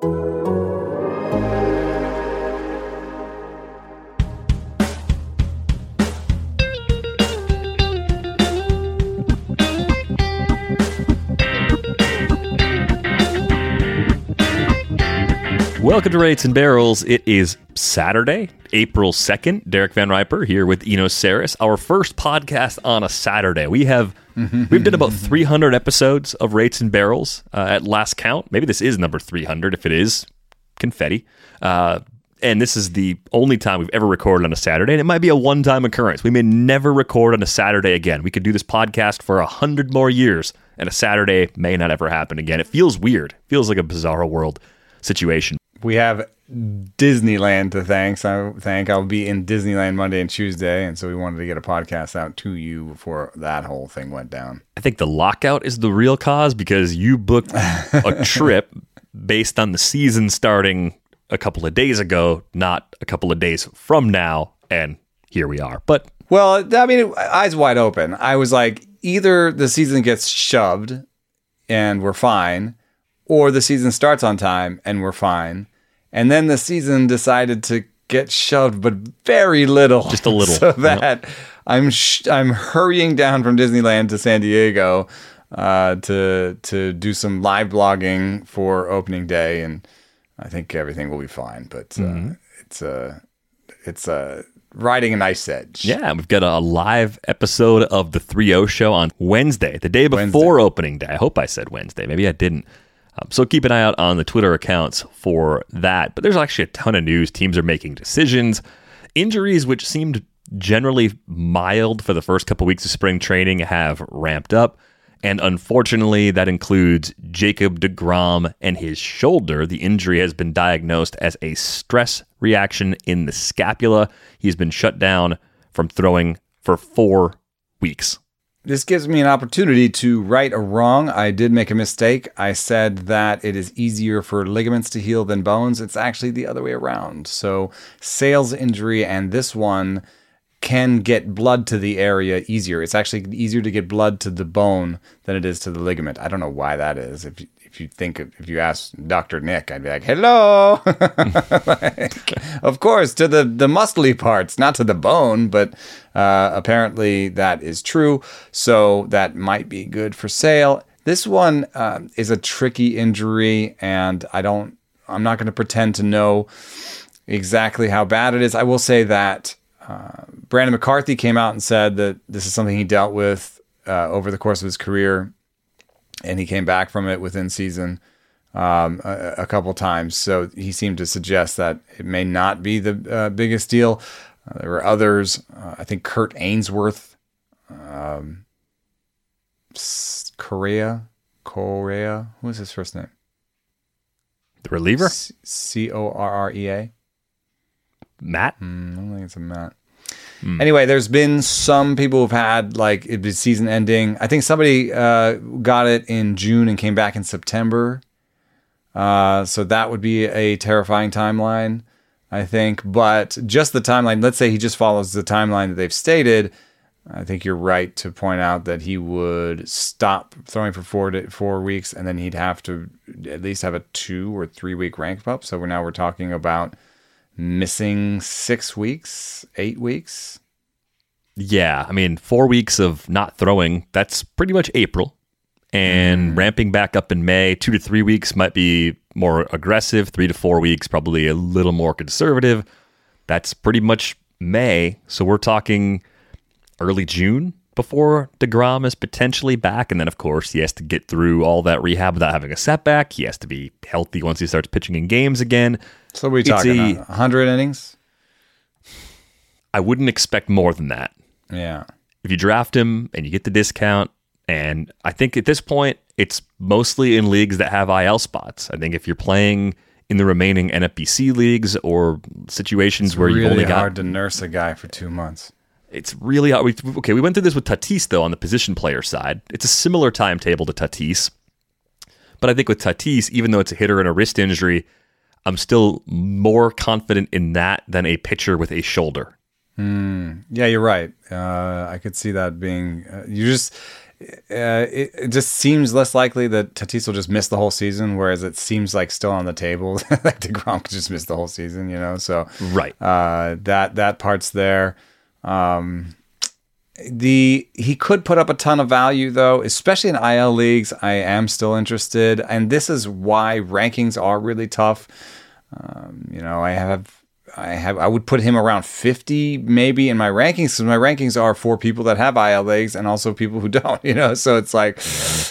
Bye. Welcome to Rates and Barrels. It is Saturday, April 2nd. Derek Van Riper here with Eno Sarris, our first podcast on a Saturday. We have we've done about 300 episodes of Rates and Barrels uh, at last count. Maybe this is number 300 if it is confetti. Uh, and this is the only time we've ever recorded on a Saturday, and it might be a one-time occurrence. We may never record on a Saturday again. We could do this podcast for a hundred more years, and a Saturday may not ever happen again. It feels weird. It feels like a Bizarro world situation. We have Disneyland to thank. So thank I'll be in Disneyland Monday and Tuesday, and so we wanted to get a podcast out to you before that whole thing went down. I think the lockout is the real cause because you booked a trip based on the season starting a couple of days ago, not a couple of days from now, and here we are. But Well, I mean, eyes wide open. I was like, either the season gets shoved and we're fine, or the season starts on time and we're fine. And then the season decided to get shoved, but very little, Just a little. so that I'm sh- I'm hurrying down from Disneyland to San Diego uh, to to do some live blogging for opening day, and I think everything will be fine. But uh, Mm-hmm. it's uh, it's uh, riding an ice edge. yeah, we've got a live episode of the 3 show on Wednesday, the day before opening day. I hope I said Wednesday. Maybe I didn't. Um, so keep an eye out on the Twitter accounts for that. But there's actually a ton of news. Teams are making decisions. Injuries, which seemed generally mild for the first couple weeks of spring training, have ramped up. And unfortunately, that includes Jacob DeGrom and his shoulder. The injury has been diagnosed as a stress reaction in the scapula. He's been shut down from throwing for four weeks. This gives me an opportunity to right a wrong. I did make a mistake. I said that it is easier for ligaments to heal than bones. It's actually the other way around. So, Sale's injury and this one can get blood to the area easier. It's actually easier to get blood to the bone than it is to the ligament. I don't know why that is. If if you think if you ask Dr. Nick, I'd be like, "Hello." Like, of course, to the the muscly parts, not to the bone, but uh, apparently that is true. So that might be good for Sale. This one um, is a tricky injury, and I don't. I'm not going to pretend to know exactly how bad it is. I will say that uh, Brandon McCarthy came out and said that this is something he dealt with uh, over the course of his career, and he came back from it within season um, a, a couple times. So he seemed to suggest that it may not be the uh, biggest deal. Uh, there were others. Uh, I think Kurt Ainsworth, um, Korea, Correa. What was his first name? The reliever, C O R R E A. Matt. I don't think it's a Matt. Anyway, there's been some people who've had like it was season ending. I think somebody uh, got it in June and came back in September. Uh, so that would be a terrifying timeline, I think. But just the timeline, let's say he just follows the timeline that they've stated. I think you're right to point out that he would stop throwing for four to, four weeks, and then he'd have to at least have a two or three week rank up. So we're now we're talking about missing six weeks, eight weeks. Yeah, I mean, four weeks of not throwing, that's pretty much April. And mm. ramping back up in May, two to three weeks might be more aggressive, three to four weeks, probably a little more conservative. That's pretty much May. So we're talking early June before DeGrom is potentially back. And then, of course, he has to get through all that rehab without having a setback. He has to be healthy once he starts pitching in games again. So we It's talking a- a hundred innings? I wouldn't expect more than that. Yeah. if you draft him and you get the discount And I think at this point, it's mostly in leagues that have IL spots. I think if you're playing in the remaining NFBC leagues or situations it's where really you've only got hard to nurse a guy for two months. It's really hard. We, okay, we went through this with Tatis though on the position player side. It's a similar timetable to Tatis, but I think with Tatis, even though it's a hitter and a wrist injury, I'm still more confident in that than a pitcher with a shoulder. Mm, yeah, you're right. Uh, I could see that being. Uh, you just. Uh, it, it, just seems less likely that Tatis will just miss the whole season, whereas it seems like still on the table like Degrom could just miss the whole season, you know. So right, uh, that that part's there. Um, the he could put up a ton of value though, especially in IL leagues. I am still interested, and this is why rankings are really tough. Um, you know, I have I have I would put him around 50 maybe in my rankings because my rankings are for people that have IL leagues and also people who don't, you know. So it's like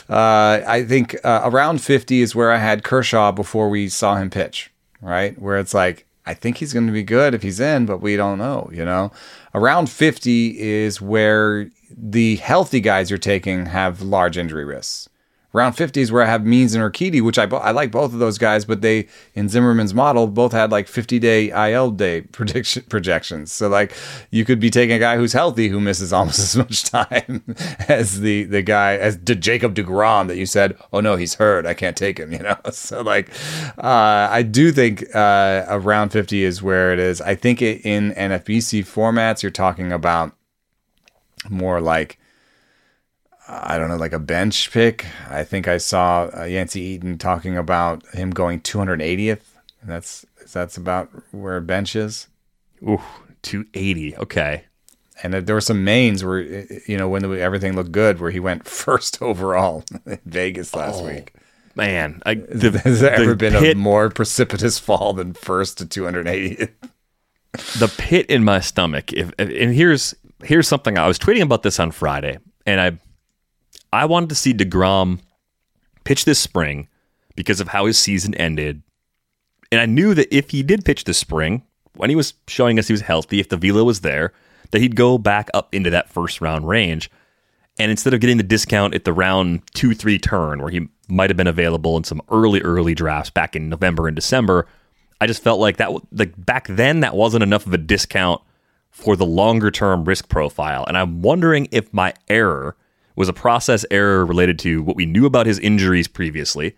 uh, I think uh, around 50 is where I had Kershaw before we saw him pitch, right? Where it's like I think he's going to be good if he's in, but we don't know, you know. Around 50 is where the healthy guys you're taking have large injury risks. Round 50s where I have Means and Urquidy, which I, I like both of those guys, but they, in Zimmerman's model, both had like 50 day IL day prediction, projections. So, like, you could be taking a guy who's healthy who misses almost as much time as the, the guy, as the Jacob DeGrom that you said, oh no, he's hurt. I can't take him, you know? So, like, uh, I do think uh, around 50 is where it is. I think it, in NFBC formats, you're talking about more like I don't know, like a bench pick. I think I saw uh, Yancey Eaton talking about him going 280th. That's that's about where bench is. Ooh, 280. Okay. And there were some mains where you know when everything looked good, where he went first overall in Vegas last oh, week. Man, I, the, has there the ever been pit, a more precipitous fall than first to 280? the pit in my stomach. If and here's here's something I was tweeting about this on Friday, and I I wanted to see DeGrom pitch this spring because of how his season ended. And I knew that if he did pitch this spring, when he was showing us he was healthy, if the velo was there, that he'd go back up into that first round range. And instead of getting the discount at the round two, three turn, where he might have been available in some early, early drafts back in November and December, I just felt like that, like back then, that wasn't enough of a discount for the longer term risk profile. And I'm wondering if my error was a process error related to what we knew about his injuries previously,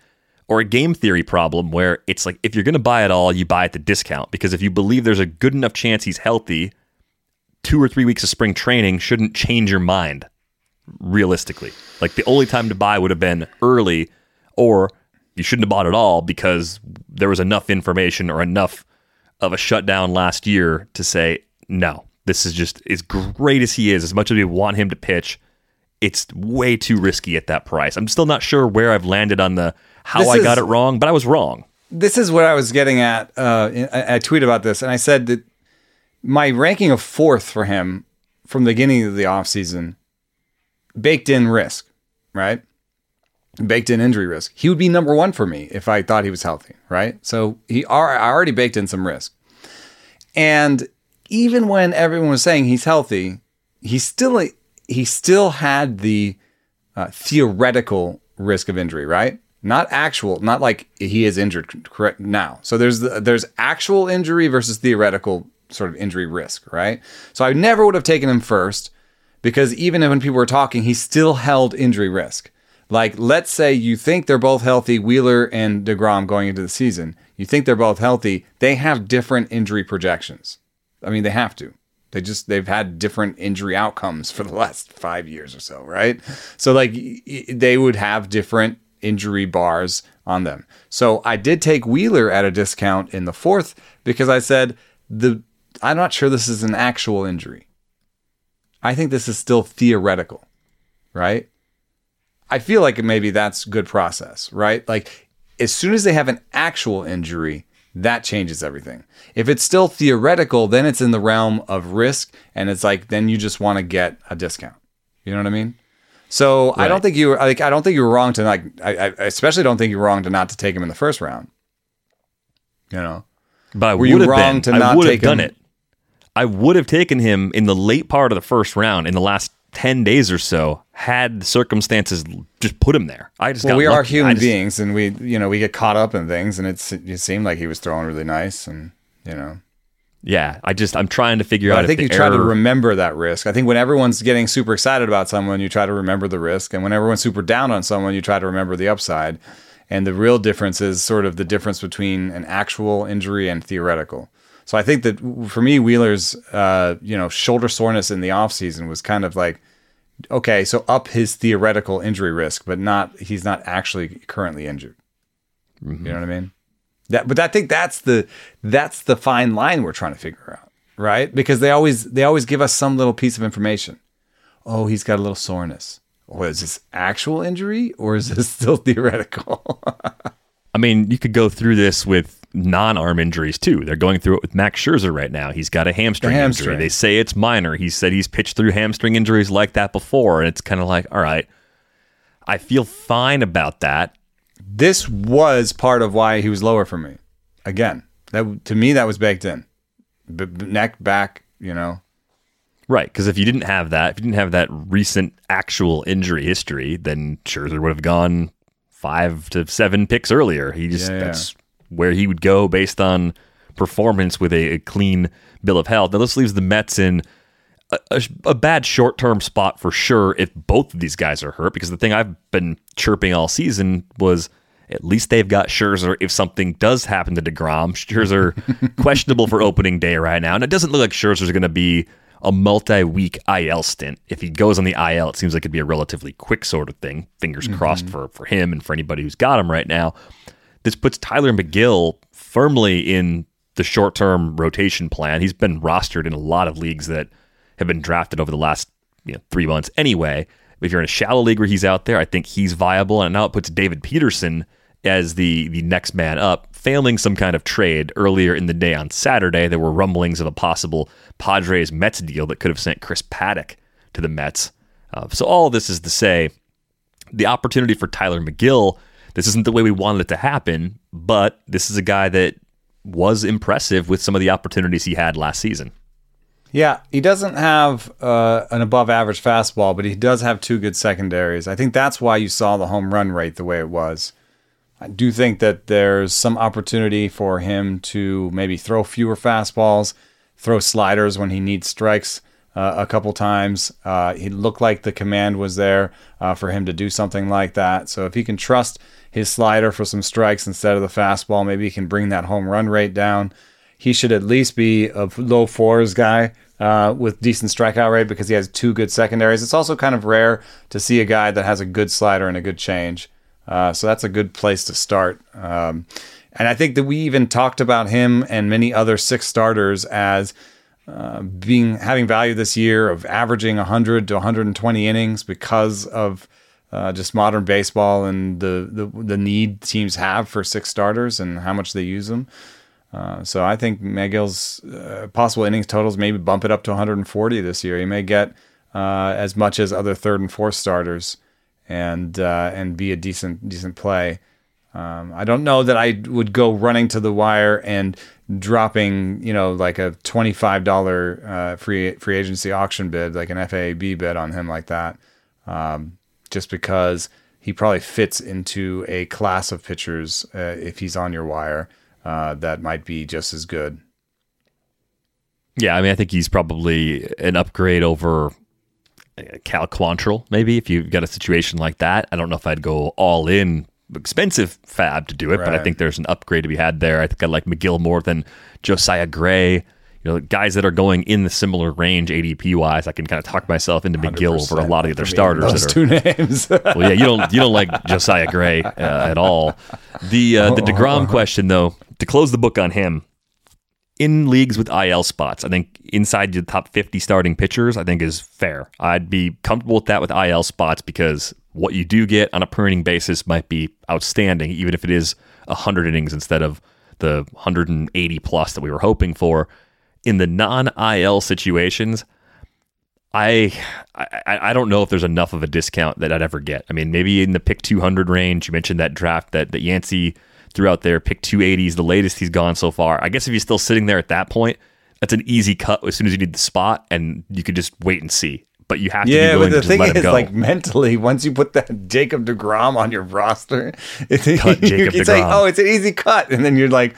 or a game theory problem where it's like if you're going to buy it all, you buy at the discount because if you believe there's a good enough chance he's healthy, two or three weeks of spring training shouldn't change your mind realistically. Like the only time to buy would have been early, or you shouldn't have bought it all because there was enough information or enough of a shutdown last year to say, no, this is just as great as he is, as much as we want him to pitch it's way too risky at that price. I'm still not sure where I've landed on the how this I is, got it wrong, but I was wrong. This is what I was getting at. Uh, I, I tweeted about this, and I said that my ranking of fourth for him from the beginning of the offseason baked in risk, right? Baked in injury risk. He would be number one for me if I thought he was healthy, right? So he I already baked in some risk. And even when everyone was saying he's healthy, he's still he still had the uh, theoretical risk of injury, right? Not actual, not like he is injured correct now. So there's the, there's actual injury versus theoretical sort of injury risk, right? So I never would have taken him first because even when people were talking, he still held injury risk. Like, let's say you think they're both healthy, Wheeler and DeGrom going into the season. You think they're both healthy. They have different injury projections. I mean, they have to. They just they've had different injury outcomes for the last 5 years or so, right? So like they would have different injury bars on them. So I did take Wheeler at a discount in the fourth because I said the I'm not sure this is an actual injury. I think this is still theoretical, right? I feel like maybe that's good process, right? Like as soon as they have an actual injury, that changes everything. If it's still theoretical, then it's in the realm of risk, and it's like then you just want to get a discount. You know what I mean? So right. I don't think you were like I don't think you were wrong to like I, I especially don't think you were wrong to not to take him in the first round. You know, but I were you wrong been. to not I would have done him? it. I would have taken him in the late part of the first round in the last 10 days or so had the circumstances just put him there. I just well, got we lucky. are human just- beings, and we you know we get caught up in things, and it's it seemed like he was throwing really nice, and you know. Yeah, I just I'm trying to figure But out. I think you try to remember that risk. I think when everyone's getting super excited about someone, you try to remember the risk, and when everyone's super down on someone, you try to remember the upside. And the real difference is sort of the difference between an actual injury and theoretical. So I think that for me, Wheeler's uh, you know shoulder soreness in the offseason was kind of like okay, so up his theoretical injury risk, but not he's not actually currently injured. You know what I mean? That, but I think that's the that's the fine line we're trying to figure out, right? Because they always they always give us some little piece of information. Oh, he's got a little soreness. Or is this actual injury or is this still theoretical? I mean, you could go through this with non-arm injuries too. They're going through it with Max Scherzer right now. He's got a hamstring, The hamstring. injury. They say it's minor. He said he's pitched through hamstring injuries like that before, and it's kind of like, all right, I feel fine about that. this was part of why he was lower for me. Again, that to me that was baked in. B- neck, back, you know. Right, because if you didn't have that, if you didn't have that recent actual injury history, then Scherzer would have gone five to seven picks earlier. He just Yeah, yeah. that's where he would go based on performance with a, a clean bill of health. Now this leaves the Mets in a, a, a bad short term spot for sure if both of these guys are hurt. Because the thing I've been chirping all season was at least they've got Scherzer if something does happen to Degrom. Scherzer questionable for opening day right now, and it doesn't look like Scherzer's going to be a multi-week IL stint. If he goes on the IL, it seems like it'd be a relatively quick sort of thing. Fingers mm-hmm. crossed for for him and for anybody who's got him right now. This puts Tylor Megill firmly in the short-term rotation plan. He's been rostered in a lot of leagues that have been drafted over the last you know, three months anyway. If you're in a shallow league where he's out there, I think he's viable. And now it puts David Peterson as the the next man up, failing some kind of trade earlier in the day on Saturday. There were rumblings of a possible Padres Mets deal that could have sent Chris Paddack to the Mets. Uh, so all this is to say, the opportunity for Tylor Megill. This isn't the way we wanted it to happen, but this is a guy that was impressive with some of the opportunities he had last season. Yeah, he doesn't have uh, an above average fastball, but he does have two good secondaries. I think that's why you saw the home run rate the way it was. I do think that there's some opportunity for him to maybe throw fewer fastballs, throw sliders when he needs strikes uh, a couple times. Uh, he looked like the command was there uh, for him to do something like that. So if he can trust his slider for some strikes instead of the fastball, maybe he can bring that home run rate down. He should at least be a low fours guy uh, with decent strikeout rate because he has two good secondaries. It's also kind of rare to see a guy that has a good slider and a good change. Uh, so that's a good place to start. Um, and I think that we even talked about him and many other six starters as being having value this year of averaging 100 to 120 innings because of uh, just modern baseball and the, the the need teams have for six starters and how much they use them. Uh, so I think Megill's uh, possible innings totals maybe bump it up to 140 this year. He may get uh, as much as other third and fourth starters, and uh, and be a decent decent play. Um, I don't know that I would go running to the wire and dropping, you know, like a twenty-five dollar uh, free free agency auction bid, like an FAB bid on him like that, um, just because he probably fits into a class of pitchers uh, if he's on your wire uh, that might be just as good. Yeah, I mean, I think he's probably an upgrade over uh, Cal Quantrill, maybe if you've got a situation like that. I don't know if I'd go all in expensive fab to do it, but I think there's an upgrade to be had there. I think I like Megill more than Josiah Gray. You know, guys that are going in the similar range ADP wise, I can kind of talk myself into Megill over a lot of the other starters Those that are two names. well, yeah, you don't you don't like Josiah Gray uh, at all. The uh, the Degrom question though, to close the book on him, in leagues with IL spots, I think inside the top fifty starting pitchers, I think is fair. I'd be comfortable with that with IL spots because what you do get on a per inning basis might be outstanding, even if it is hundred innings instead of the 180 plus that we were hoping for. In the non IL situations, I, I I don't know if there's enough of a discount that I'd ever get. I mean, maybe in the pick 200 range. You mentioned that draft that that Yancey threw out there. Pick 280 is the latest he's gone so far. I guess if he's still sitting there at that point, that's an easy cut as soon as you need the spot, and you could just wait and see. but you have to yeah, but the to thing is, like mentally, once you put that Jacob Degrom on your roster, it, Cut you, Jacob it's like, oh, it's an easy cut, and then you're like,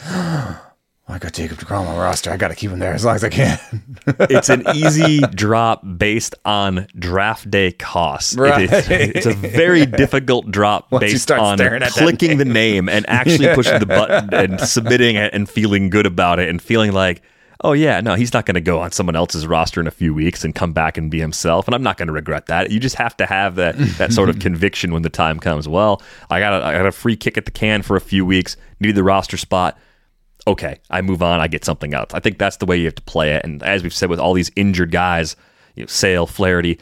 I got Jacob Degrom on my roster. I got to keep him there as long as I can. it's an easy drop based on draft day costs. Right. is- it's a very difficult drop Once based on staring at that clicking the name and actually pushing the button and submitting it and feeling good about it and feeling like, oh yeah, no, he's not going to go on someone else's roster in a few weeks and come back and be himself. And I'm not going to regret that. You just have to have that that sort of conviction when the time comes. Well, I got a, I got a free kick at the can for a few weeks. Needed the roster spot okay, I move on, I get something else. I think that's the way you have to play it. And as we've said with all these injured guys, you know, Sale, Flaherty,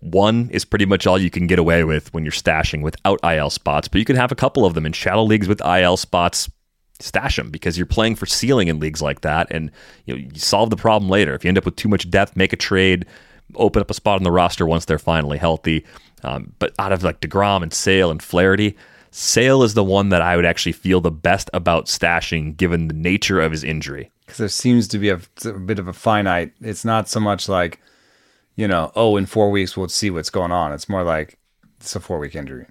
one is pretty much all you can get away with when you're stashing without IL spots. But you can have a couple of them in shallow leagues with IL spots. Stash them because you're playing for ceiling in leagues like that, and you know you solve the problem later. If you end up with too much depth, make a trade, open up a spot on the roster once they're finally healthy. Um, but out of like Degrom and Sale and Flaherty, Sale is the one that I would actually feel the best about stashing, given the nature of his injury. because there seems to be a, a bit of a finite. It's not so much like, you know, oh, in four weeks we'll see what's going on. It's more like it's a four week injury,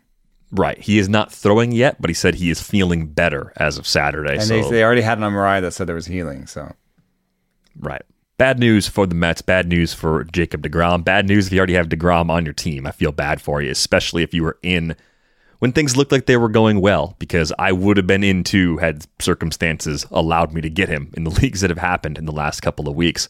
Right. He is not throwing yet, but he said he is feeling better as of Saturday. and so, they they already had an MRI that said there was healing. So right. Bad news for the Mets. Bad news for Jacob DeGrom. Bad news if you already have DeGrom on your team. I feel bad for you, especially if you were in when things looked like they were going well, because I would have been in too had circumstances allowed me to get him in the leagues that have happened in the last couple of weeks.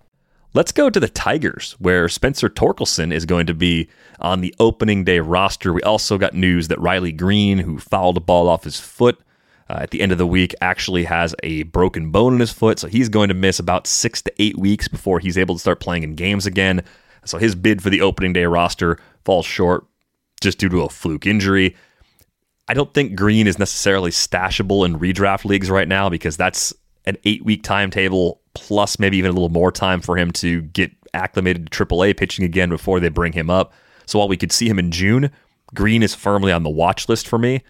Let's go to the Tigers, where Spencer Torkelson is going to be on the opening day roster. We also got news that Riley Green, who fouled a ball off his foot uh, at the end of the week, actually has a broken bone in his foot. So he's going to miss about six to eight weeks before he's able to start playing in games again. So his bid for the opening day roster falls short just due to a fluke injury. I don't think Green is necessarily stashable in redraft leagues right now because that's an eight week timetable plus maybe even a little more time for him to get acclimated to AAA pitching again before they bring him up. So while we could see him in June, Green is firmly on the watch list for me.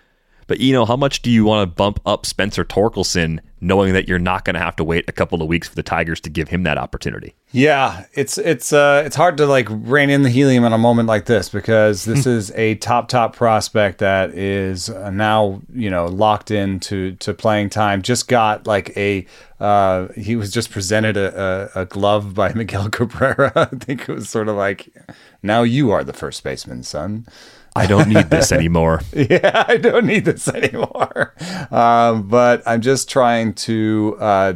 But you know, how much do you want to bump up Spencer Torkelson knowing that you're not going to have to wait a couple of weeks for the Tigers to give him that opportunity? Yeah, it's it's uh it's hard to like rein in the helium in a moment like this because this is a top top prospect that is uh, now you know locked into to playing time. Just got like a uh he was just presented a, a, a glove by Miguel Cabrera. I think it was sort of like now you are the first baseman, son. I don't need this anymore. yeah, I don't need this anymore. Um, but I'm just trying to uh,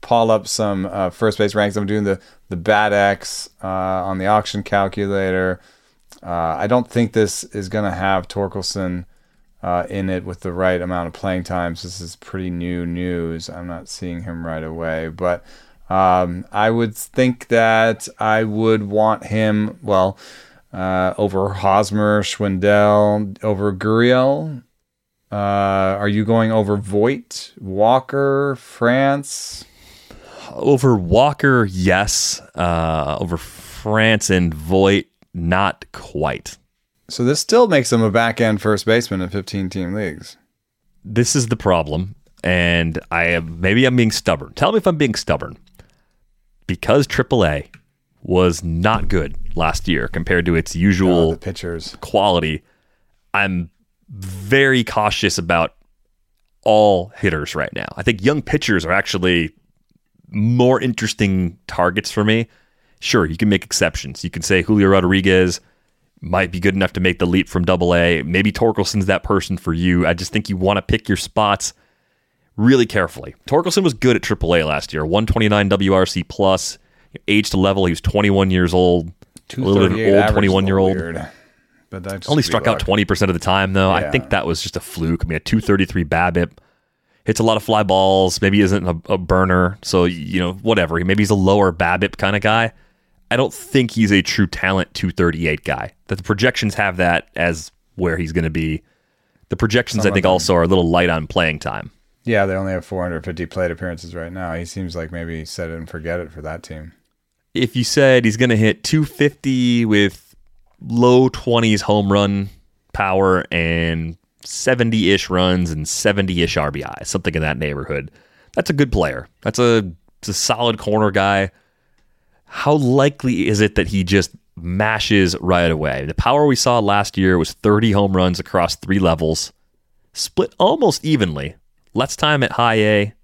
pull up some uh, first base ranks. I'm doing the the Bat X uh, on the auction calculator. Uh, I don't think this is going to have Torkelson uh, in it with the right amount of playing times. This is pretty new news. I'm not seeing him right away, but um, I would think that I would want him. Well uh, over Hosmer, Schwindel, over Guriel. Uh, are you going over Voit, Walker, France? Over Walker, yes. Uh, over France and Voit, not quite. So this still makes him a back end first baseman in 15 team leagues. This is the problem, and I am maybe I'm being stubborn. Tell me if I'm being stubborn. Because AAA was not good last year compared to its Oh, usual pitchers. quality, I'm very cautious about all hitters right now. I think young pitchers are actually more interesting targets for me. Sure, you can make exceptions. You can say Julio Rodriguez might be good enough to make the leap from double A. Maybe Torkelson's that person for you. I just think you want to pick your spots really carefully. Torkelson was good at AAA last year, 129 WRC plus, age to level. He was 21 years old, a little bit an old 21 year old. But that Only struck out 20% of the time, though. I think that was just a fluke. I mean, a 233 BABIP hits a lot of fly balls. Maybe isn't a, a burner. So, you know, whatever. Maybe he's a lower BABIP kind of guy. I don't think he's a true talent 238 guy. That the projections have that as where he's going to be. The projections, I think, also are a little light on playing time. Yeah, they only have 450 plate appearances right now. He seems like maybe set it and forget it for that team. If you said he's going to hit 250 with low 20s home run power and 70 ish runs and 70 ish RBI, something in that neighborhood, that's a good player. That's a, a solid corner guy. How likely is it that he just mashes right away? The power we saw last year was 30 home runs across three levels, split almost evenly. Less time at high A,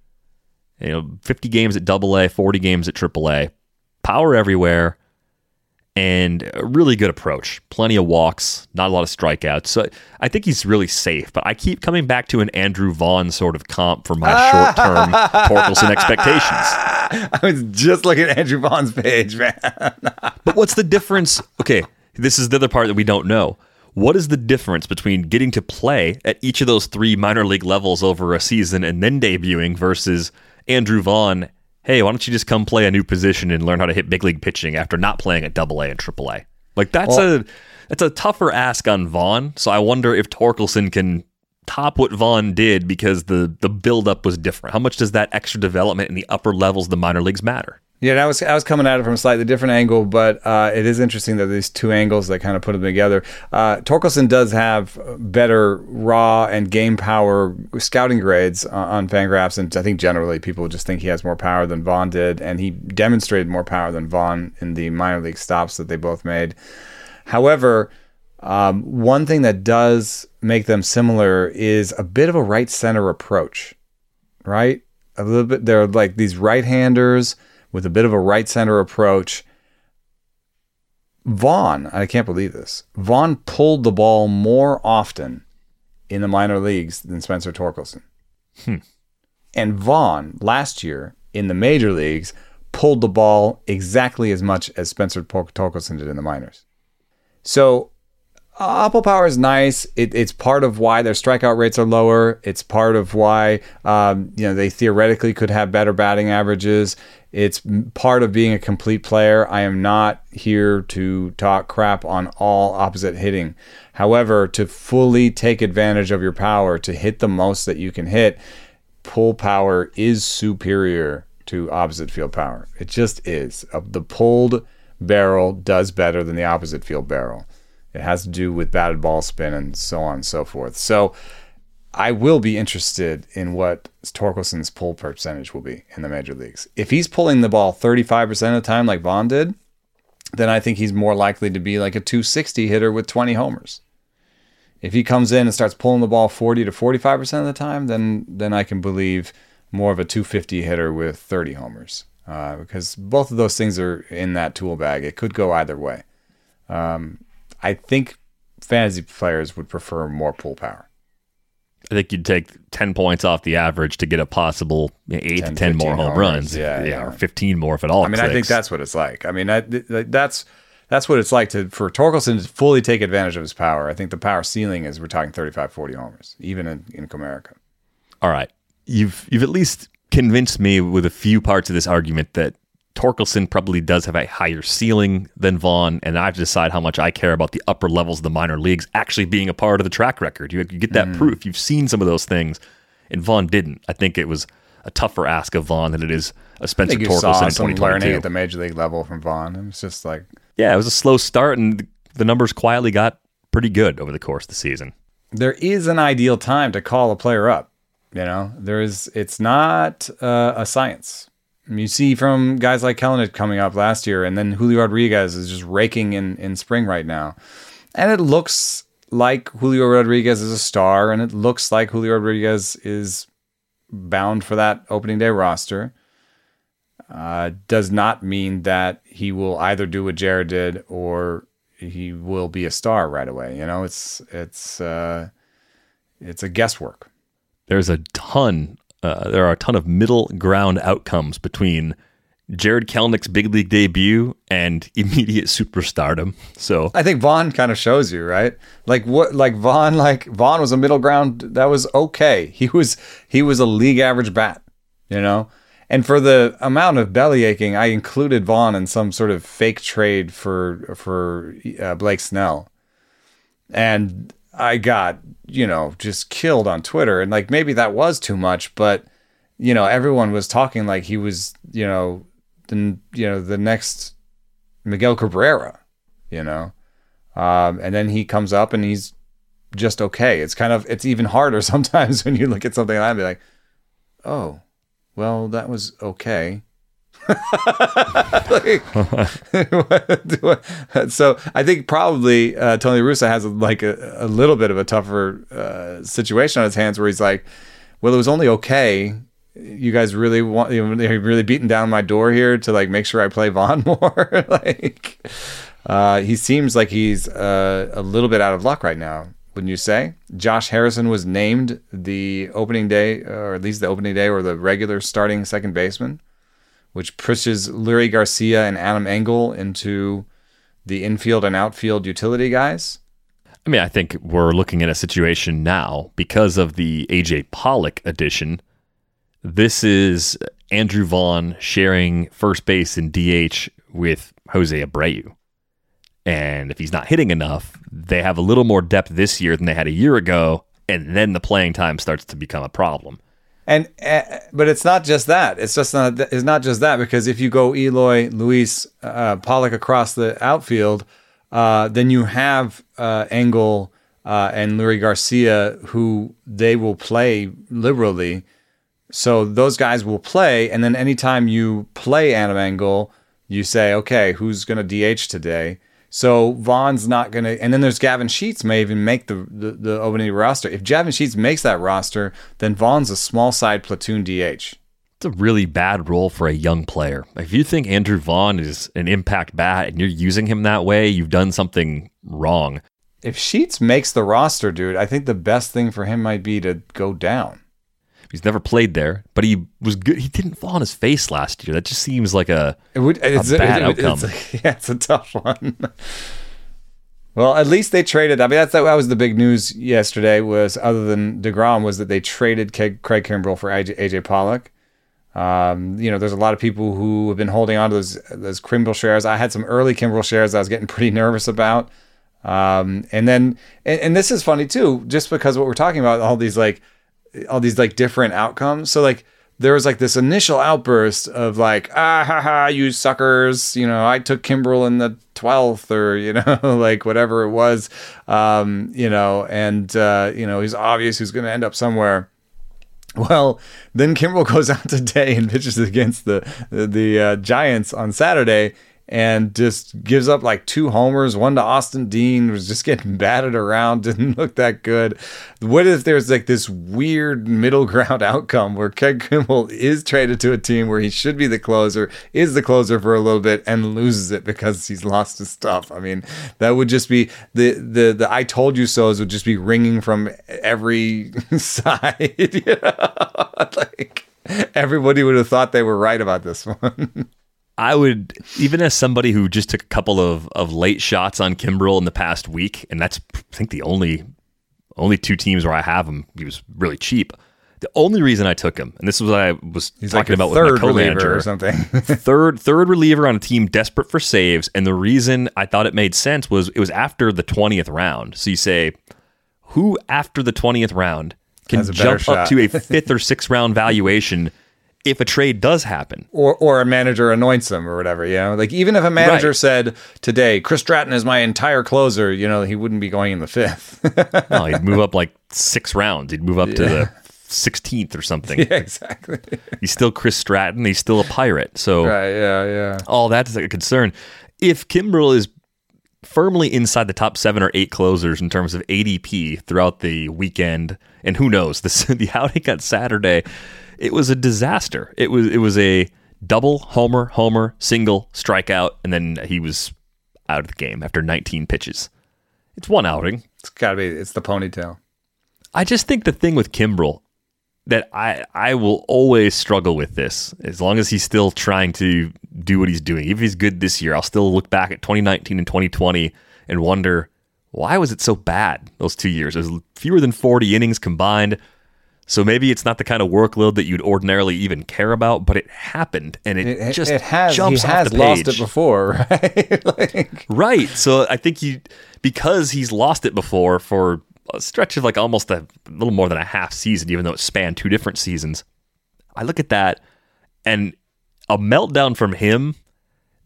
you know, 50 games at double A, 40 games at triple A power everywhere, and a really good approach. Plenty of walks, not a lot of strikeouts. So I think he's really safe. But I keep coming back to an Andrew Vaughn sort of comp for my short term Torkelson expectations. I was just looking at Andrew Vaughn's page, man. But what's the difference? Okay, this is the other part that we don't know. What is the difference between getting to play at each of those three minor league levels over a season and then debuting versus Andrew Vaughn? Hey, why don't you just come play a new position and learn how to hit big league pitching after not playing at Double A and Triple A? Like that's a that's a tougher ask on Vaughn. So I wonder if Torkelson can top what Vaughn did because the the buildup was different. How much does that extra development in the upper levels of the minor leagues matter? Yeah, I was I was coming at it from a slightly different angle, but uh, it is interesting that these two angles that kind of put them together. Uh, Torkelson does have better raw and game power scouting grades on, on Fangraphs, and I think generally people just think he has more power than Vaughn did, and he demonstrated more power than Vaughn in the minor league stops that they both made. However, um, one thing that does make them similar is a bit of a right center approach, right? A little bit. They're like these right handers with a bit of a right center approach. Vaughn, I can't believe this. Vaughn pulled the ball more often in the minor leagues than Spencer Torkelson. And Vaughn last year in the major leagues pulled the ball exactly as much as Spencer Torkelson did in the minors. So uh, Oppo power is nice. It, it's part of why their strikeout rates are lower. It's part of why um, you know they theoretically could have better batting averages. It's part of being a complete player. I am not here to talk crap on all opposite hitting. However, to fully take advantage of your power, to hit the most that you can hit, pull power is superior to opposite field power. It just is. Uh, The pulled barrel does better than the opposite field barrel. It has to do with batted ball spin and so on and so forth. So I will be interested in what Torkelson's pull percentage will be in the major leagues. If he's pulling the ball 35% of the time like Vaughn did, then I think he's more likely to be like a 260 hitter with 20 homers. If he comes in and starts pulling the ball 40 to 45% of the time, then then I can believe more of a 250 hitter with 30 homers. Uh, because both of those things are in that tool bag. It could go either way. Um, I think fantasy players would prefer more pull power. I think you'd take 10 points off the average to get a possible 8 to 10, 10 more 15 home homers. runs. Yeah, yeah, yeah. or 15 more if at all. I mean, I think that's what it's like. I mean, I, th- th- that's that's what it's like to for Torkelson to fully take advantage of his power. I think the power ceiling is we're talking 35, 40 homers, even in, in Comerica. All right. You've you've at least convinced me with a few parts of this argument that Torkelson probably does have a higher ceiling than Vaughn, and I have to decide how much I care about the upper levels of the minor leagues actually being a part of the track record. You, you get that Mm. proof. You've seen some of those things, and Vaughn didn't. I think it was a tougher ask of Vaughn than it is a Spencer Torkelson saw in some 2022. learning at the major league level from Vaughn. It was just like yeah, it was a slow start, and the numbers quietly got pretty good over the course of the season. there is an ideal time to call a player up. You know, there is. It's not uh, a science. You see from guys like Kelenic coming up last year, and then Julio Rodriguez is just raking in in spring right now, and it looks like Julio Rodriguez is a star, and it looks like Julio Rodriguez is bound for that opening day roster. uh, does not mean that he will either do what Jarred did or he will be a star right away. You know, it's it's uh, it's a guesswork. There's a ton. Uh, there are a ton of middle ground outcomes between Jarred Kelenic's big league debut and immediate superstardom. So I think Vaughn kind of shows you, right? Like what like Vaughn like Vaughn was a middle ground that was okay. He was he was a league average bat, you know? And for the amount of belly aching, I included Vaughn in some sort of fake trade for for uh, Blake Snell. And I got, you know, just killed on Twitter and like maybe that was too much, but you know, everyone was talking like he was, you know, the you know the next Miguel Cabrera, you know, um, and then he comes up and he's just okay. It's kind of it's even harder sometimes when you look at something like that and be like, oh, well that was okay. so I think probably uh, Tony Russo has like a, a, little bit of a tougher uh, situation on his hands where he's like, well, it was only okay you guys really want you know, really beating down my door here to like make sure I play Vaughn more. like uh, he seems like he's uh, a little bit out of luck right now. Wouldn't you say? Josh Harrison was named the opening day, or at least the opening day, or the regular starting second baseman, which pushes Leury Garcia and Adam Engel into the infield and outfield utility guys. I mean, I think we're looking at a situation now because of the AJ Pollock addition this is Andrew Vaughn sharing first base and DH with Jose Abreu. And if he's not hitting enough, they have a little more depth this year than they had a year ago. And then the playing time starts to become a problem. And uh, but it's not just that. It's just not. It's not just that because if you go Eloy, Luis, uh, Pollock across the outfield, uh, then you have uh, Engel uh, and Leury Garcia, who they will play liberally so those guys will play, and then anytime you play Adam Engel, you say, okay, who's going to DH today? So Vaughn's not going to, and then there's Gavin Sheets may even make the, the, the opening roster. If Gavin Sheets makes that roster, then Vaughn's a small side platoon DH. It's a really bad role for a young player. If you think Andrew Vaughn is an impact bat and you're using him that way, you've done something wrong. If Sheets makes the roster, dude, I think the best thing for him might be to go down. He's never played there, but he was good. He didn't fall on his face last year. That just seems like a, it would, it's a bad it, outcome. It's a, yeah, it's a tough one. well, at least they traded. I mean, that's that was the big news yesterday. Was other than Degrom was that they traded Craig, Craig Kimbrel for AJ, AJ Pollock. Um, you know, there's a lot of people who have been holding on to those those Kimbrel shares. I had some early Kimbrel shares I was getting pretty nervous about. Um, and then, and, and, this is funny too, just because what we're talking about, all these like all these like different outcomes. So like there was like this initial outburst of like ah ha ha you suckers you know I took Kimbrel in the twelfth or you know like whatever it was um, you know and uh, you know he's obvious who's going to end up somewhere. Well, then Kimbrel goes out today and pitches against the the, the uh, Giants on Saturday, and just gives up like two homers, one to Austin Dean, was just getting batted around, didn't look that good. What if there's like this weird middle ground outcome where Craig Kimbrel is traded to a team where he should be the closer, is the closer for a little bit, and loses it because he's lost his stuff? I mean, that would just be the the the I told you so's would just be ringing from every side. You know? like everybody would have thought they were right about this one. I would, even as somebody who just took a couple of, of late shots on Kimbrel in the past week, and that's I think the only only two teams where I have him. He was really cheap. The only reason I took him, and this was what I was He's talking like about with my co-manager or something. third third reliever on a team desperate for saves, and the reason I thought it made sense was it was after the twentieth round. So you say, who after the twentieth round can jump shot. up to a fifth or sixth round valuation? If a trade does happen. Or or a manager anoints him or whatever, you know? Like even if a manager right. said today, Chris Stratton is my entire closer, you know, he wouldn't be going in the fifth. no, he'd move up like six rounds. He'd move up yeah. to the 16th or something. Yeah, exactly. he's still Chris Stratton. He's still a pirate. So right, yeah, yeah. All that's a concern. If Kimbrel is firmly inside the top seven or eight closers in terms of ADP throughout the weekend, and who knows, this, the outing on Saturday – it was a disaster. It was it was a double, homer, homer, single, strikeout, and then he was out of the game after 19 pitches. It's one outing. It's got to be. It's the ponytail. I just think the thing with Kimbrel that I I will always struggle with this as long as he's still trying to do what he's doing. If he's good this year, I'll still look back at 2019 and 2020 and wonder why was it so bad those two years? Was fewer than 40 innings combined. So maybe it's not the kind of workload that you'd ordinarily even care about, but it happened, and it, It, just it has. jumps he off has the lost it before, right? like, Right. So I think you because he's lost it before for a stretch of like almost a little more than a half season, even though it spanned two different seasons. I look at that and a meltdown from him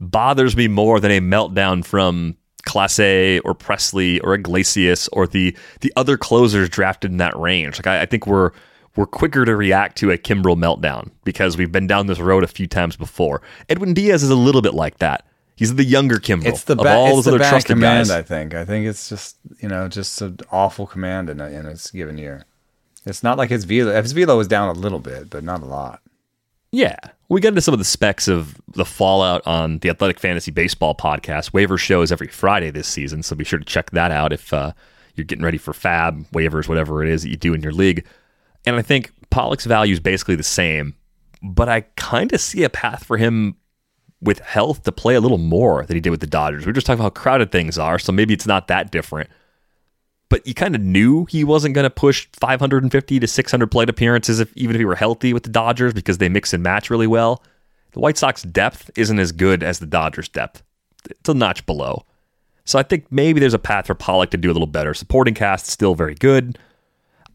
bothers me more than a meltdown from Clase or Presley or Iglesias or the the other closers drafted in that range. Like I, I think we're we're quicker to react to a Kimbrel meltdown because we've been down this road a few times before. Edwin Diaz is a little bit like that. He's the younger Kimbrel it's the of all It's those the other trusted command. guys. I think. I think it's just you know just an awful command in a, in a given year. It's not like his velo. His velo was down a little bit, but not a lot. Yeah. We get into some of the specs of the fallout on the Athletic Fantasy Baseball podcast. Waiver shows every Friday this season, so be sure to check that out if uh, you're getting ready for fab, waivers, whatever it is that you do in your league. And I think Pollock's value is basically the same, but I kind of see a path for him with health to play a little more than he did with the Dodgers. We are just talking about how crowded things are, so maybe it's not that different. But you kind of knew he wasn't going to push 550 to 600 plate appearances if even if he were healthy with the Dodgers because they mix and match really well. The White Sox depth isn't as good as the Dodgers depth. It's a notch below. So I think maybe there's a path for Pollock to do a little better. Supporting cast still very good.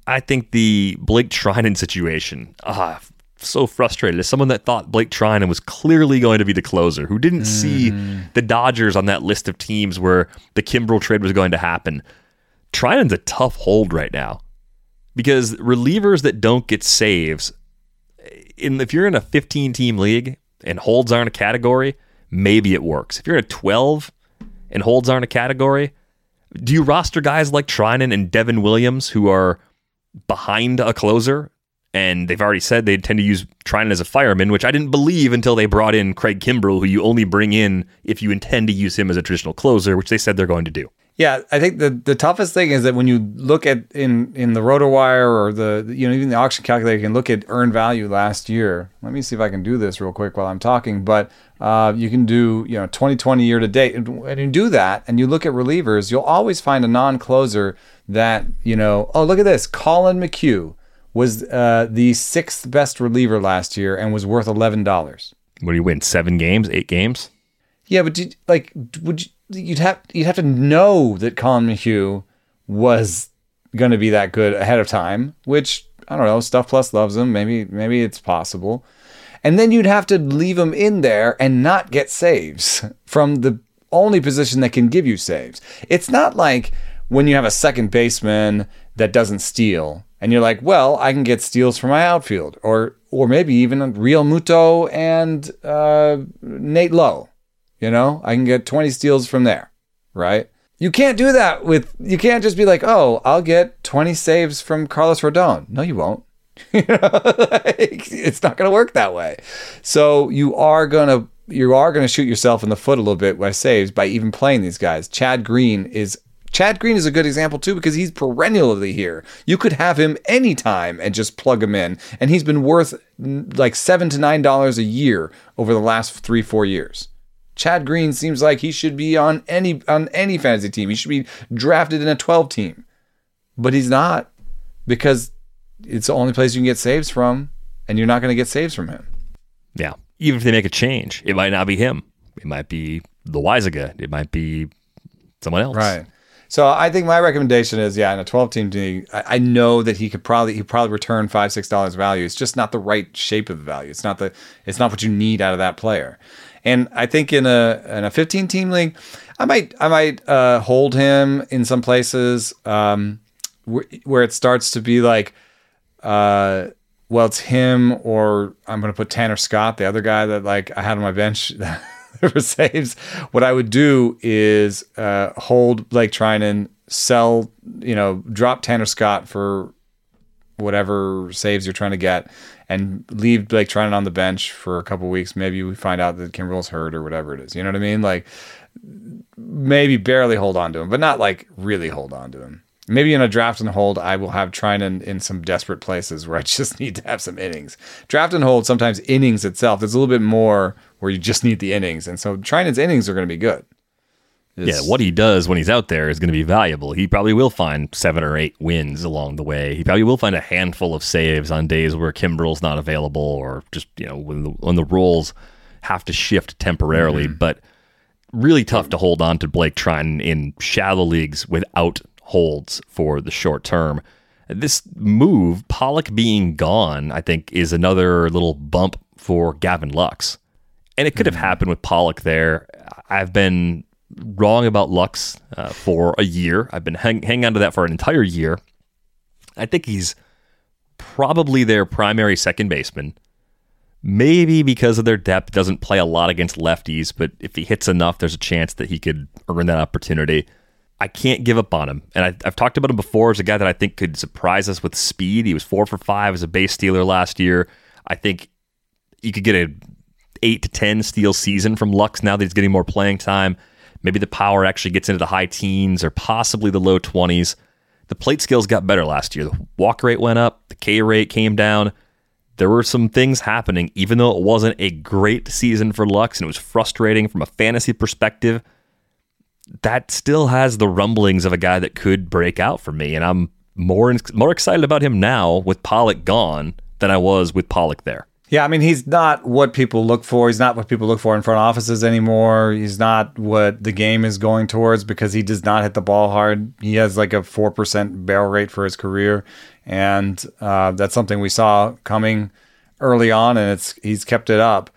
I think the Blake Treinen situation, ah, so frustrated. As someone that thought Blake Treinen was clearly going to be the closer, who didn't see the Dodgers on that list of teams where the Kimbrel trade was going to happen. Treinen's a tough hold right now because relievers that don't get saves, in if you're in a 15 team league and holds aren't a category, maybe it works. If you're in a 12 and holds aren't a category, do you roster guys like Treinen and Devin Williams who are behind a closer? And they've already said they intend to use Treinen as a fireman, which I didn't believe until they brought in Craig Kimbrel, who you only bring in if you intend to use him as a traditional closer, which they said they're going to do. Yeah, I think the the toughest thing is that when you look at in in the RotoWire or the you know even the auction calculator, you can look at earned value last year. Let me see if I can do this real quick while I'm talking. But uh, you can do you know 2020 year to date, and when you do that, and you look at relievers, you'll always find a non-closer that you know. Oh, look at this, Collin McHugh was uh, the sixth best reliever last year and was worth eleven dollars. What do you win? Seven games, eight games? Yeah, but did, like, would you? You'd have you'd have to know that Collin McHugh was going to be that good ahead of time. Which I don't know. Stuff Plus loves him. Maybe maybe it's possible. And then you'd have to leave him in there and not get saves from the only position that can give you saves. It's not like when you have a second baseman that doesn't steal and you're like, well, I can get steals from my outfield, or or maybe even Realmuto and uh, Nate Lowe. You know, I can get 20 steals from there, right? You can't do that with, you can't just be like, oh, I'll get 20 saves from Carlos Rodon. No, you won't. you know, like, it's not going to work that way. So you are going to, you are going to shoot yourself in the foot a little bit by saves by even playing these guys. Chad Green is Chad Green is a good example too because he's perennially here. You could have him anytime and just plug him in, and he's been worth like seven to nine dollars a year over the last three four years. Chad Green seems like he should be on any on any fantasy team. He should be drafted in a 12 team. But he's not because it's the only place you can get saves from and you're not going to get saves from him. Yeah. Even if they make a change, it might not be him. It might be the Loaisiga. It might be someone else. Right. So I think my recommendation is, yeah, in a 12 team league, I, I know that he could probably he probably return five six dollars value. It's just not the right shape of the value. It's not the it's not what you need out of that player. And I think in a in a 15 team league, I might I might uh, hold him in some places um, where, where it starts to be like, uh, well, it's him or I'm going to put Tanner Scott, the other guy that like I had on my bench. for saves, what I would do is uh, hold Blake Treinen, sell, you know, drop Tanner Scott for whatever saves you're trying to get and leave Blake Treinen on the bench for a couple weeks. Maybe we find out that Kimbrel's hurt or whatever it is. You know what I mean? Like maybe barely hold on to him, but not like really hold on to him. Maybe in a draft and hold, I will have Treinen in some desperate places where I just need to have some innings. Draft and hold, sometimes innings itself, there's a little bit more where you just need the innings. And so Treinen's innings are going to be good. It's, yeah, what he does when he's out there is going to be valuable. He probably will find seven or eight wins along the way. He probably will find a handful of saves on days where Kimbrel's not available or just, you know, when the, when the roles have to shift temporarily. Mm-hmm. But really tough to hold on to Blake Treinen in shallow leagues without holds for the short term. This move, Pollock being gone, I think is another little bump for Gavin Lux. And it could have mm-hmm. happened with Pollock there. I've been wrong about Lux uh, for a year. I've been hang- hanging on to that for an entire year. I think he's probably their primary second baseman. Maybe because of their depth, doesn't play a lot against lefties, but if he hits enough, there's a chance that he could earn that opportunity. I can't give up on him. And I, have talked about him before as a guy that I think could surprise us with speed. He was four for five as a base stealer last year. I think you could get a eight to ten steal season from Lux now that he's getting more playing time. Maybe the power actually gets into the high teens or possibly the low twenties. The plate skills got better last year. The walk rate went up, the K rate came down. There were some things happening, even though it wasn't a great season for Lux and it was frustrating from a fantasy perspective that still has the rumblings of a guy that could break out for me, and I'm more more excited about him now with Pollock gone than I was with Pollock there. Yeah, I mean, he's not what people look for. He's not what people look for in front offices anymore. He's not what the game is going towards because he does not hit the ball hard. He has like a 4% barrel rate for his career. And uh, that's something we saw coming early on, and it's he's kept it up.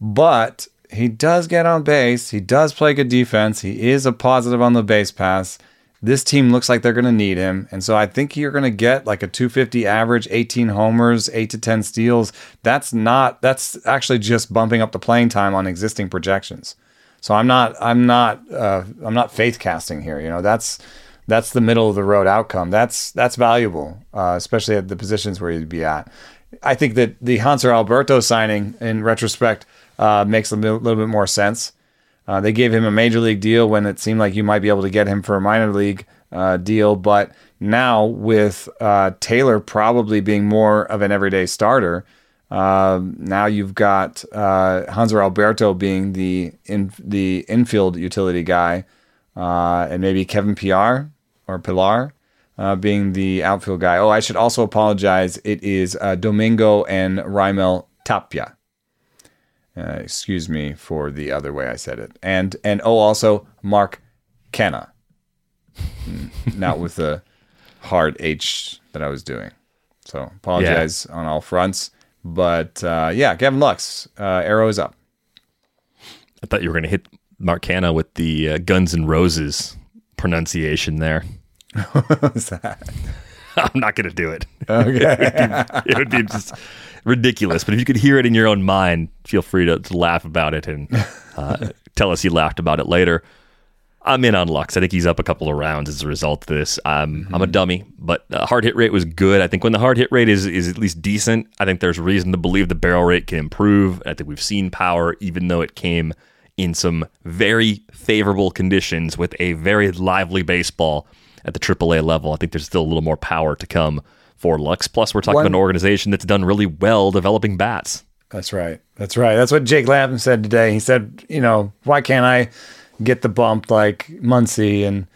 But he does get on base. He does play good defense. He is a positive on the base pass. This team looks like they're going to need him. And so I think you're going to get like a 250 average, 18 homers, 8 to 10 steals. That's not that's actually just bumping up the playing time on existing projections. So I'm not I'm not uh, I'm not faith casting here, you know. That's that's the middle of the road outcome. That's that's valuable, uh, especially at the positions where you'd be at. I think that the Hanser Alberto signing in retrospect uh, makes a little, little, bit more sense. Uh, they gave him a major league deal when it seemed like you might be able to get him for a minor league uh, deal, but now with uh, Taylor probably being more of an everyday starter, um, now you've got uh, Hanser Alberto being the in, the infield utility guy, uh, and maybe Kevin Pillar or Pilar Uh, being the outfield guy. Oh, I should also apologize. It is uh, Domingo and Raimel Tapia. Uh, excuse me for the other way I said it. And and oh, also Mark Canha, mm, not with the hard H that I was doing. So apologize yeah. on all fronts. But uh, yeah, Gavin Lux, uh, arrow is up. I thought you were going to hit Mark Canha with the uh, Guns and Roses pronunciation there. what was that? I'm not going to do it. Okay. it, would be, it would be just ridiculous. But if you could hear it in your own mind, feel free to, to laugh about it and uh, tell us you laughed about it later. I'm in on Lux. I think he's up a couple of rounds as a result of this. Um, mm-hmm. I'm a dummy, but the hard hit rate was good. I think when the hard hit rate is is at least decent, I think there's reason to believe the barrel rate can improve. I think we've seen power, even though it came in some very favorable conditions with a very lively baseball at the AAA level. I think there's still a little more power to come for Lux. Plus, we're talking One, about an organization that's done really well developing bats. That's right. That's right. That's what Jake Lamb said today. He said, you know, why can't I get the bump like Muncy and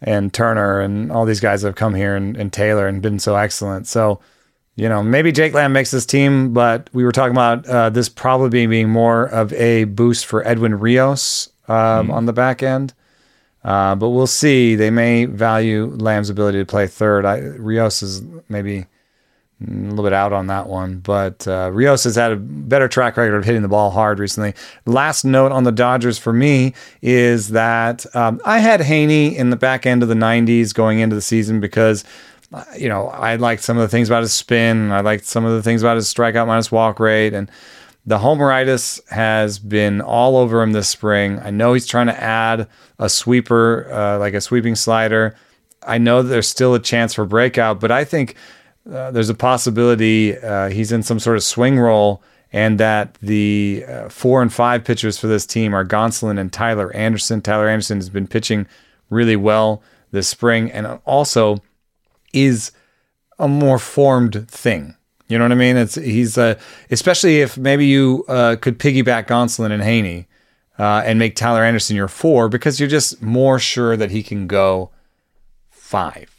and Turner and all these guys that have come here and, and Taylor and been so excellent. So, you know, maybe Jake Lamb makes this team, but we were talking about uh, this probably being more of a boost for Edwin Rios um, mm. on the back end. Uh, but we'll see. They may value Lamb's ability to play third. I, Rios is maybe a little bit out on that one, but uh, Rios has had a better track record of hitting the ball hard recently. Last note on the Dodgers for me is that um, I had Heaney in the back end of the 90s going into the season because you know I liked some of the things about his spin, I liked some of the things about his strikeout minus walk rate, and the homeritis has been all over him this spring. I know he's trying to add a sweeper, uh, like a sweeping slider. I know there's still a chance for breakout, but I think uh, there's a possibility uh, he's in some sort of swing role, and that the uh, four and five pitchers for this team are Gonsolin and Tyler Anderson. Tyler Anderson has been pitching really well this spring, and also is a more formed thing. You know what I mean? It's he's uh, especially if maybe you uh, could piggyback Gonsolin and Heaney uh, and make Tyler Anderson your four because you're just more sure that he can go five.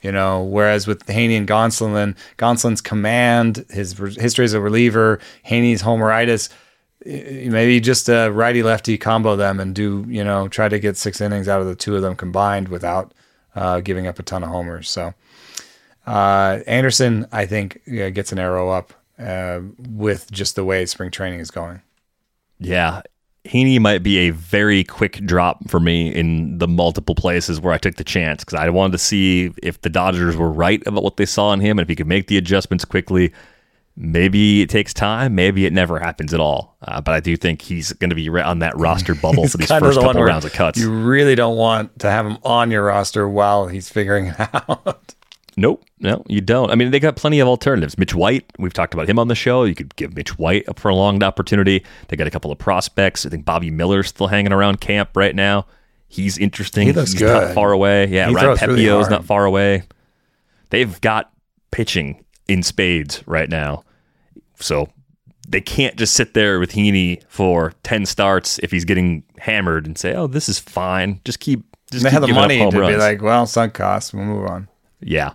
You know, whereas with Heaney and Gonsolin, Gonsolin's command, his re- history as a reliever, Heaney's homeritis, maybe just a righty lefty combo them and do you know try to get six innings out of the two of them combined without uh, giving up a ton of homers. So uh, Anderson, I think, yeah, gets an arrow up uh, with just the way spring training is going. Yeah. Heaney might be a very quick drop for me in the multiple places where I took the chance because I wanted to see if the Dodgers were right about what they saw in him and if he could make the adjustments quickly. Maybe it takes time. Maybe it never happens at all. Uh, but I do think he's going to be on that roster bubble for these first couple rounds of cuts. You really don't want to have him on your roster while he's figuring it out. Nope, no, you don't. I mean, they got plenty of alternatives. Mitch White, we've talked about him on the show. You could give Mitch White a prolonged opportunity. They got a couple of prospects. I think Bobby Miller's still hanging around camp right now. He's interesting. He looks He's good. not far away. Yeah, He Ryan throws really Pepiot's not far away. They've got pitching in spades right now. So they can't just sit there with Heaney for 10 starts if he's getting hammered and say, oh, this is fine. Just keep. Just they keep have the money to be like, well, sunk costs. We'll move on. yeah.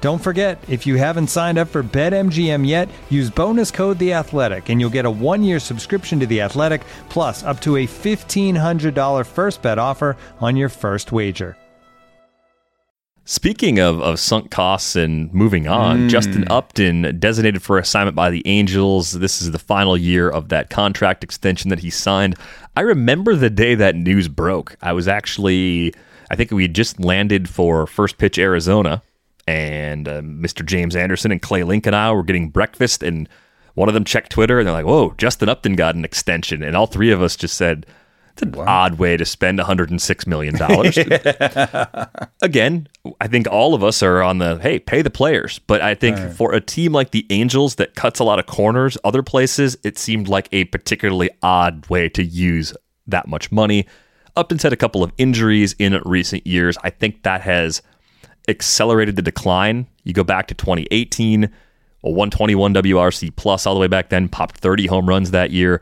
Don't forget, if you haven't signed up for BetMGM yet, use bonus code The Athletic, and you'll get a one-year subscription to The Athletic, plus up to a fifteen hundred dollar first bet offer on your first wager. Speaking of, of sunk costs and moving on, hmm. Justin Upton designated for assignment by the Angels. This is the final year of that contract extension that he signed. I remember the day that news broke. I was actually, I think we had just landed for first pitch Arizona, and uh, Mr. James Anderson and Clay Link and I were getting breakfast, and one of them checked Twitter, and they're like, "Whoa, Justin Upton got an extension," and all three of us just said. It's an odd way to spend 106 million dollars. Again, I think all of us are on the hey, pay the players. But I think for a team like the Angels that cuts a lot of corners, other places, it seemed like a particularly odd way to use that much money. Upton's had a couple of injuries in recent years. I think that has accelerated the decline. You go back to 2018, a 121 WRC plus all the way back then, popped 30 home runs that year.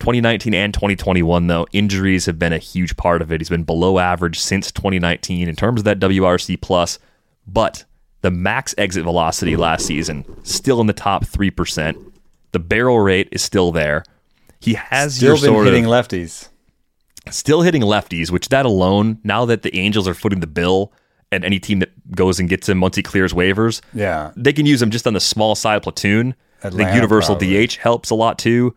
2019 and 2021, though, injuries have been a huge part of it. He's been below average since 2019 in terms of that WRC plus, but the max exit velocity last season still in the top three percent. The barrel rate is still there. He has Still been hitting of lefties. still hitting lefties, which that alone, now that the Angels are footing the bill, and any team that goes and gets him once he clears waivers, Yeah. they can use him just on the small side platoon. I think universal probably. DH helps a lot too.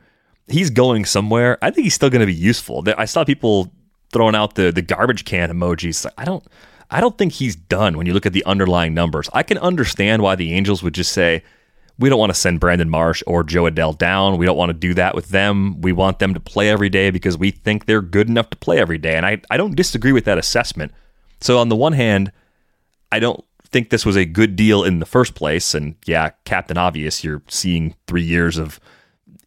He's going somewhere. I think he's still going to be useful. I saw people throwing out the the garbage can emojis. I don't. I don't think he's done when you look at the underlying numbers. I can understand why the Angels would just say, we don't want to send Brandon Marsh or Jo Adell down. We don't want to do that with them. We want them to play every day because we think they're good enough to play every day. And I, I don't disagree with that assessment. So, on the one hand, I don't think this was a good deal in the first place. And yeah, Captain Obvious, you're seeing three years of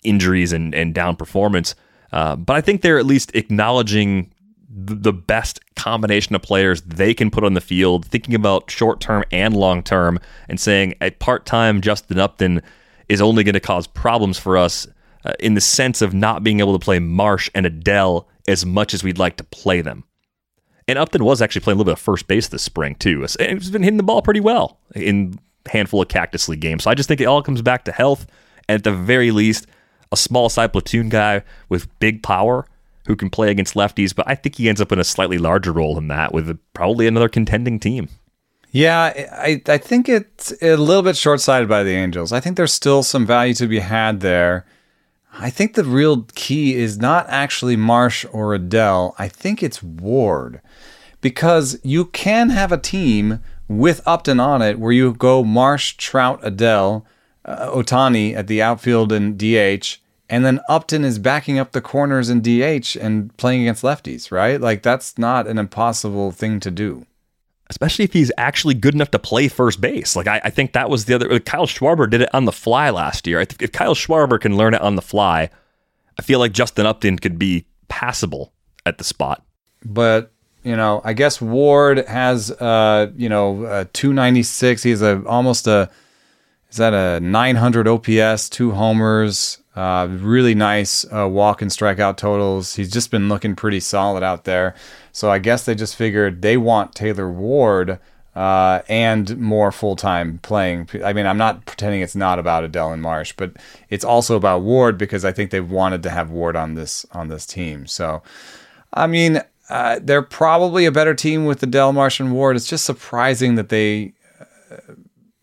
injuries and, and down performance. Uh, but I think they're at least acknowledging the best combination of players they can put on the field, thinking about short term and long term, and saying a part time Justin Upton is only going to cause problems for us uh, in the sense of not being able to play Marsh and Adell as much as we'd like to play them. And Upton was actually playing a little bit of first base this spring too, and he's been hitting the ball pretty well in handful of Cactus League games. So I just think it all comes back to health, and at the very least, a small side platoon guy with big power who can play against lefties, but I think he ends up in a slightly larger role than that with probably another contending team. Yeah, I, I think it's a little bit short sighted by the Angels. I think there's still some value to be had there. I think the real key is not actually Marsh or Adell. I think it's Ward. Because you can have a team with Upton on it where you go Marsh, Trout, Adell, uh, Ohtani at the outfield and DH, and then Upton is backing up the corners in DH and playing against lefties, right? Like that's not an impossible thing to do. Especially if he's actually good enough to play first base. Like I, I think that was the other. Kyle Schwarber did it on the fly last year. If Kyle Schwarber can learn it on the fly, I feel like Justin Upton could be passable at the spot. But you know, I guess Ward has uh, you know, 296. He's a almost a is that a 900 OPS, two homers, uh, really nice uh, walk and strikeout totals. He's just been looking pretty solid out there. So I guess they just figured they want Taylor Ward uh, and more full time playing. I mean, I'm not pretending it's not about Adell and Marsh, but it's also about Ward because I think they wanted to have Ward on this on this team. So, I mean, uh, they're probably a better team with the Marsh, and Ward. It's just surprising that they uh,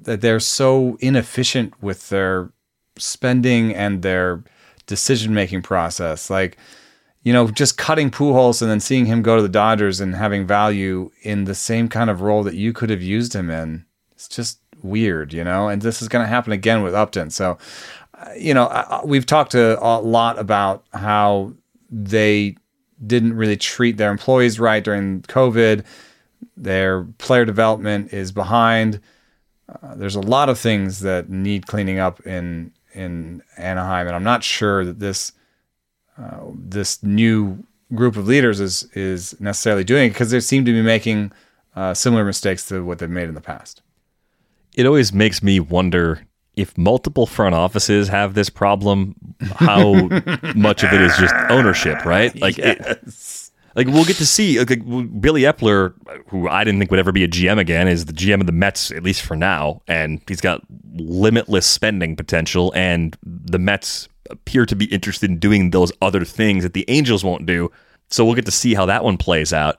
that they're so inefficient with their spending and their decision making process. Like, you know, just cutting Pujols and then seeing him go to the Dodgers and having value in the same kind of role that you could have used him in. It's just weird, you know. And this is going to happen again with Upton. So, uh, you know, we've talked a, a lot about how they didn't really treat their employees right during COVID. Their player development is behind. Uh, there's a lot of things that need cleaning up in in Anaheim, and I'm not sure that this uh, this new group of leaders is is necessarily doing it because they seem to be making uh, similar mistakes to what they've made in the past. It always makes me wonder if multiple front offices have this problem, how much of it is just ownership, right? Like, yes. it, like we'll get to see like, Billy Eppler, who I didn't think would ever be a GM again, is the GM of the Mets at least for now, and he's got limitless spending potential, and the Mets appear to be interested in doing those other things that the Angels won't do. So we'll get to see how that one plays out.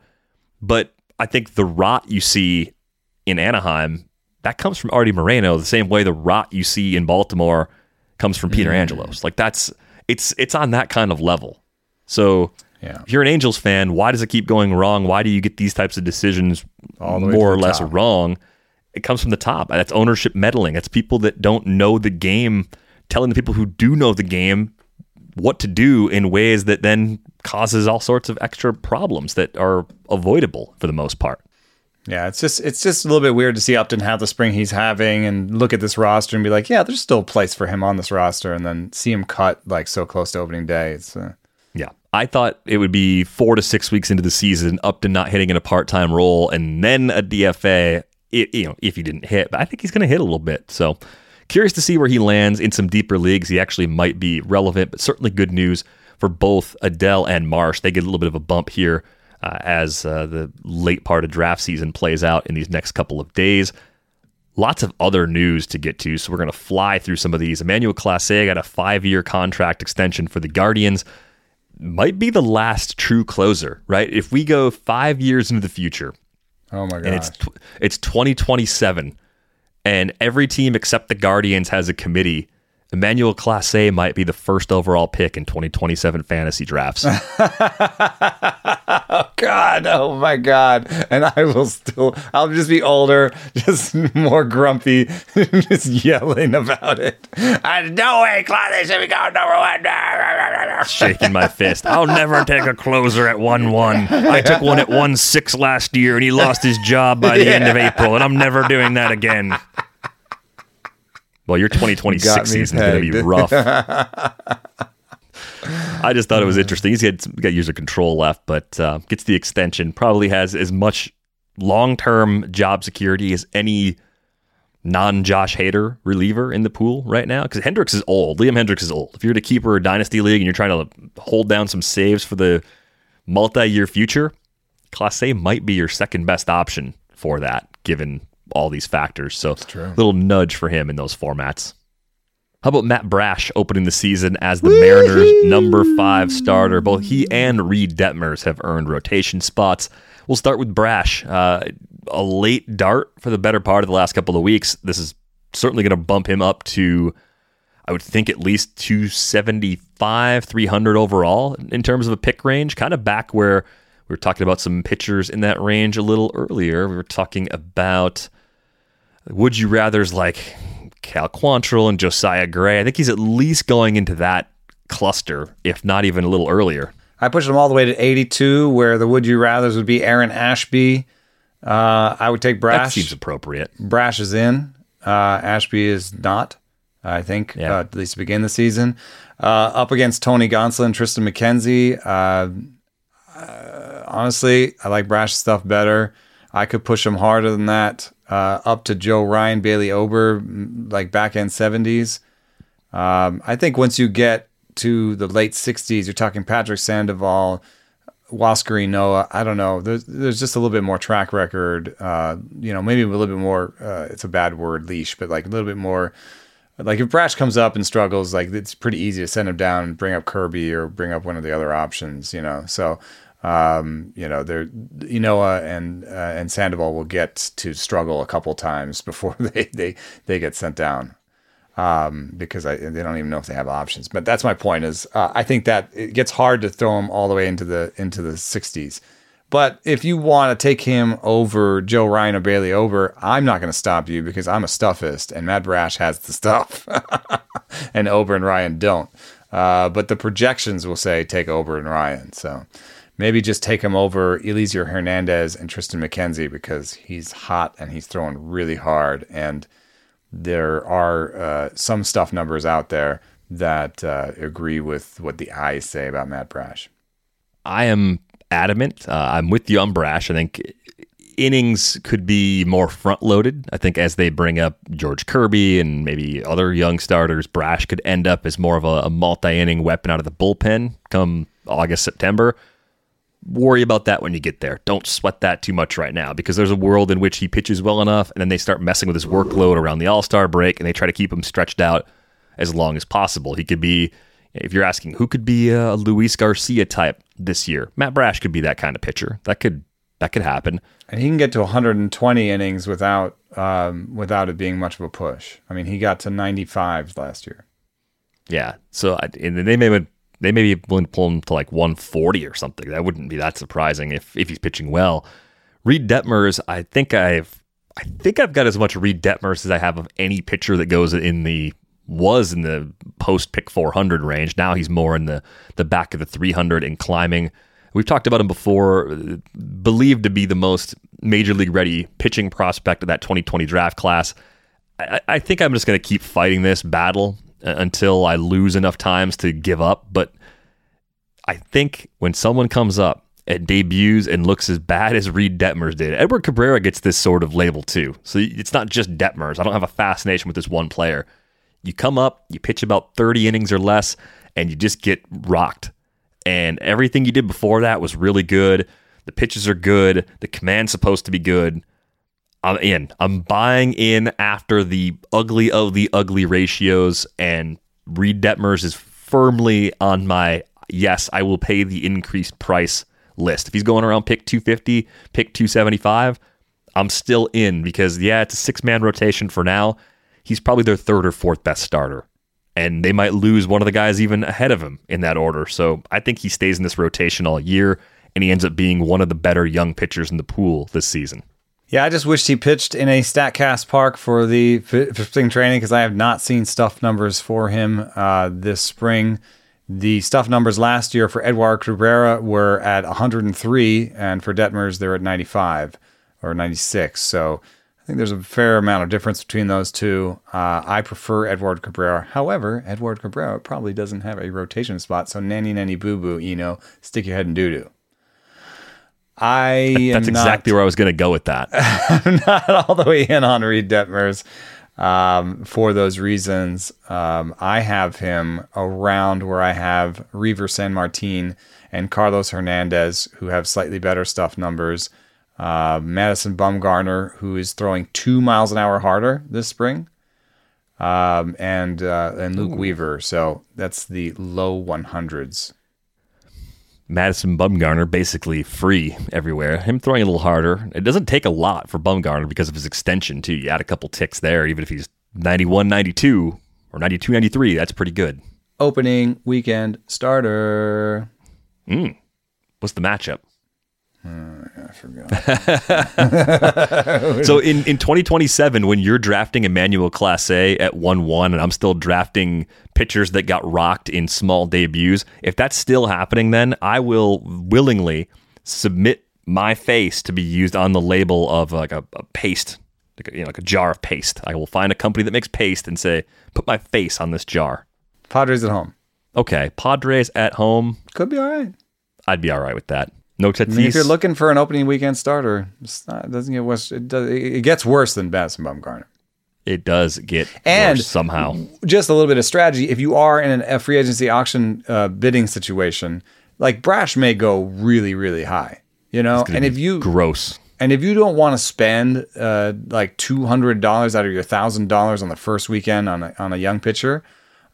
But I think the rot you see in Anaheim that comes from Arte Moreno, the same way the rot you see in Baltimore comes from Peter mm. Angelos. Like that's it's it's on that kind of level. So yeah. if you're an Angels fan, why does it keep going wrong? Why do you get these types of decisions more or less top. wrong? it comes from the top. That's ownership meddling. It's people that don't know the game telling the people who do know the game what to do in ways that then causes all sorts of extra problems that are avoidable for the most part. Yeah, it's just it's just a little bit weird to see Upton have the spring he's having and look at this roster and be like, yeah, there's still a place for him on this roster, and then see him cut like so close to opening day. It's uh... yeah. I thought it would be four to six weeks into the season, Upton not hitting in a part time role, and then a DFA it, you know, if he didn't hit. But I think he's going to hit a little bit. So curious to see where he lands in some deeper leagues. He actually might be relevant, but certainly good news for both Adell and Marsh. They get a little bit of a bump here uh, as uh, the late part of draft season plays out in these next couple of days. Lots of other news to get to, so we're going to fly through some of these. Emmanuel Clase got a five year contract extension for the Guardians. Might be the last true closer, right? If we go five years into the future, Oh my god! And it's it's 2027, and every team except the Guardians has a committee. Emmanuel Clase might be the first overall pick in 2027 fantasy drafts. oh God! Oh my God! And I will still. I'll just be older, just more grumpy, just yelling about it. And no way, Claudia should be going number one. Shaking my fist. I'll never take a closer at one one. I took one at one six last year, and he lost his job by the end of April, and I'm never doing that again. Well, your 2026 season is going to be rough. I just thought it was interesting. He's got, got user control left, but uh, gets the extension. Probably has as much long term job security as any non Josh Hader reliever in the pool right now. Because Hendriks is old. Liam Hendriks is old. If you're to keeper a dynasty league and you're trying to hold down some saves for the multi year future, Clase might be your second best option for that, given all these factors. So, little nudge for him in those formats. How about Matt Brash opening the season as the Mariners' number five starter? Both he and Reid Detmers have earned rotation spots. We'll start with Brash. Uh, a late dart for the better part of the last couple of weeks. This is certainly going to bump him up to, I would think, at least 275, 300 overall in terms of a pick range. Kind of back where we were talking about some pitchers in that range a little earlier. We were talking about would you rather's like Cal Quantrill and Josiah Gray. I think he's at least going into that cluster, if not even a little earlier. I pushed him all the way to 82, where the would you rather's would be Aaron Ashby. Uh, I would take Brash. That seems appropriate. Brash is in. Uh, Ashby is not. I think Yeah. uh, at least to begin the season. Uh, up against Tony Gonsolin, Triston McKenzie. Uh, uh, honestly, I like Brash's stuff better. I could push him harder than that. Uh, up to Joe Ryan, Bailey Ober, like back end 70s. Um, I think once you get to the late 60s, you're talking Patrick Sandoval, Huascar Ynoa. I don't know. There's, there's just a little bit more track record. Uh, you know, maybe a little bit more. Uh, it's a bad word, leash, but like a little bit more. Like if Brash comes up and struggles, like it's pretty easy to send him down and bring up Kirby or bring up one of the other options. You know, so um, you know, there Ynoa and uh, and Sandoval will get to struggle a couple times before they they they get sent down um, because I, they don't even know if they have options. But that's my point. Is uh, I think that it gets hard to throw him all the way into the into the 60s. But if you want to take him over Joe Ryan or Bailey Ober, I'm not going to stop you because I'm a stuffist and Matt Brash has the stuff, and Ober and Ryan don't. Uh, but the projections will say take Ober and Ryan. So maybe just take him over Elieser Hernandez and Triston McKenzie because he's hot and he's throwing really hard and there are uh, some stuff numbers out there that uh, agree with what the eyes say about Matt Brash. I am adamant. Uh, I'm with you on Brash. I think innings could be more front loaded. I think as they bring up George Kirby and maybe other young starters, Brash could end up as more of a, a multi inning weapon out of the bullpen come August, September. Worry about that when you get there. Don't sweat that too much right now because there's a world in which he pitches well enough and then they start messing with his workload around the All Star break and they try to keep him stretched out as long as possible. He could be, if you're asking who could be a Luis Garcia type this year, Matt Brash could be that kind of pitcher. That could that could happen. And he can get to 120 innings without um, without it being much of a push. I mean, he got to 95 last year. Yeah. So I, and they may they may be willing to pull him to like 140 or something. That wouldn't be that surprising if if he's pitching well. Reid Detmers, I think I've I think I've got as much Reid Detmers as I have of any pitcher that goes in the was in the post pick 400 range. Now he's more in the the back of the 300 and climbing. We've talked about him before, believed to be the most major league ready pitching prospect of that 2020 draft class. I, I think I'm just going to keep fighting this battle Uh, until I lose enough times to give up. But I think when someone comes up and debuts and looks as bad as Reid Detmers did, Edward Cabrera gets this sort of label too. So it's not just Detmers. I don't have a fascination with this one player. You come up, you pitch about 30 innings or less, and you just get rocked. And everything you did before that was really good. The pitches are good. The command's supposed to be good. I'm in. I'm buying in after the ugly of the ugly ratios, and Reid Detmers is firmly on my yes, I will pay the increased price list. If he's going around pick 250, pick 275, I'm still in because, yeah, it's a six man rotation for now. He's probably their third or fourth best starter. And they might lose one of the guys even ahead of him in that order. So I think he stays in this rotation all year. and he ends up being one of the better young pitchers in the pool this season. Yeah, I just wished he pitched in a Statcast park for the spring training because I have not seen stuff numbers for him uh, this spring. The stuff numbers last year for Edward Cabrera were at 103, and for Detmers they're at 95 or 96. So I think there's a fair amount of difference between those two. Uh, I prefer Edward Cabrera. However, Edward Cabrera probably doesn't have a rotation spot, so nanny nanny boo boo, you know, stick your head in doo doo. I That's exactly not, where I was going to go with that. I'm not all the way in on Reid Detmers um, for those reasons. Um, I have him around where I have Reiver Sanmartin and Carlos Hernandez, who have slightly better stuff numbers. Uh, Madison Bumgarner, who is throwing two miles an hour harder this spring, um, and uh, and Luke Ooh. Weaver. So that's the low 100s. Madison Bumgarner basically free everywhere. Him throwing a little harder. It doesn't take a lot for Bumgarner because of his extension, too. You add a couple ticks there, even if he's 91 92 or 92 93, that's pretty good. Opening weekend starter. Mm. What's the matchup? Uh, I forgot. so in, in 2027, when you're drafting Emmanuel Clase at 1 1, and I'm still drafting pitchers that got rocked in small debuts, if that's still happening, then I will willingly submit my face to be used on the label of like a, a paste, like a, you know, like a jar of paste. I will find a company that makes paste and say, put my face on this jar. Padres at home. Okay. Padres at home. Could be all right. I'd be all right with that. No Tatis. I mean, if you're looking for an opening weekend starter, not, it doesn't get worse. It, does, it gets worse than Madison Bumgarner. It does get and worse somehow. Just a little bit of strategy. If you are in a free agency auction uh, bidding situation, like Brash may go really, really high. You know, and if you gross. And if you don't want to spend uh, like two hundred dollars out of your thousand dollars on the first weekend on a, on a young pitcher,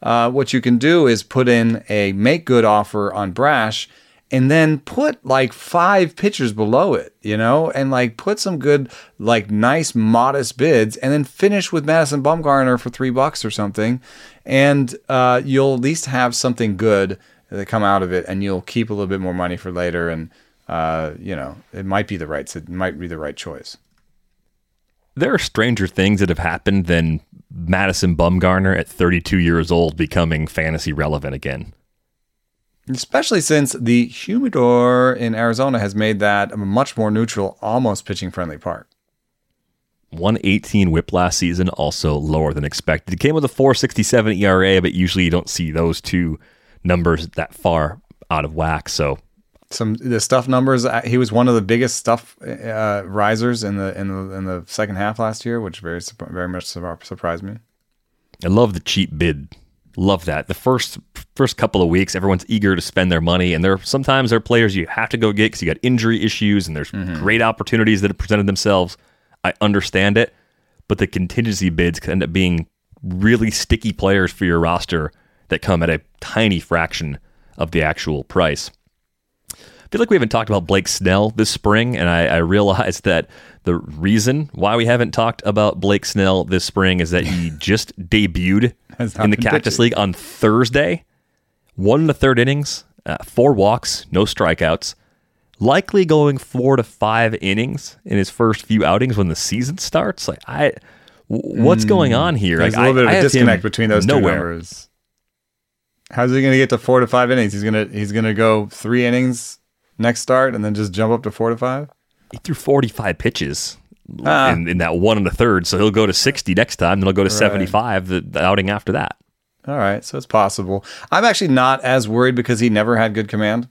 uh, what you can do is put in a make good offer on Brash and then put like five pitchers below it, you know, and like put some good, like nice, modest bids, and then finish with Madison Bumgarner for three bucks or something, and uh, you'll at least have something good that come out of it, and you'll keep a little bit more money for later, and uh, you know, it might be the right, it might be the right choice. There are stranger things that have happened than Madison Bumgarner at 32 years old becoming fantasy relevant again. Especially since the humidor in Arizona has made that a much more neutral, almost pitching friendly park. 118 whip last season, also lower than expected. It came with a 467 ERA, but usually you don't see those two numbers that far out of whack. So some the stuff numbers. Uh, he was one of the biggest stuff uh, risers in the in the in the second half last year, which very very much surprised me. I love the cheap bid Love that. The first first couple of weeks, everyone's eager to spend their money, and there sometimes there are players you have to go get because you got injury issues, and there's mm-hmm. great opportunities that have presented themselves. I understand it, but the contingency bids can end up being really sticky players for your roster that come at a tiny fraction of the actual price. I feel like we haven't talked about Blake Snell this spring, and I, I realized that the reason why we haven't talked about Blake Snell this spring is that he just debuted in the Cactus pitching. League on Thursday. One in the third innings, uh, four walks, no strikeouts. Likely going four to five innings in his first few outings when the season starts. Like I, what's mm, going on here? There's like, a little bit of a disconnect between those nowhere. two numbers. How's he going to get to four to five innings? He's gonna he's gonna go three innings next start and then just jump up to four to five? He threw 45 pitches ah. in, in, that one and a third. So he'll go to 60 next time, then he'll go to right. 75 the, the outing after that. All right. So it's possible. I'm actually not as worried because he never had good command,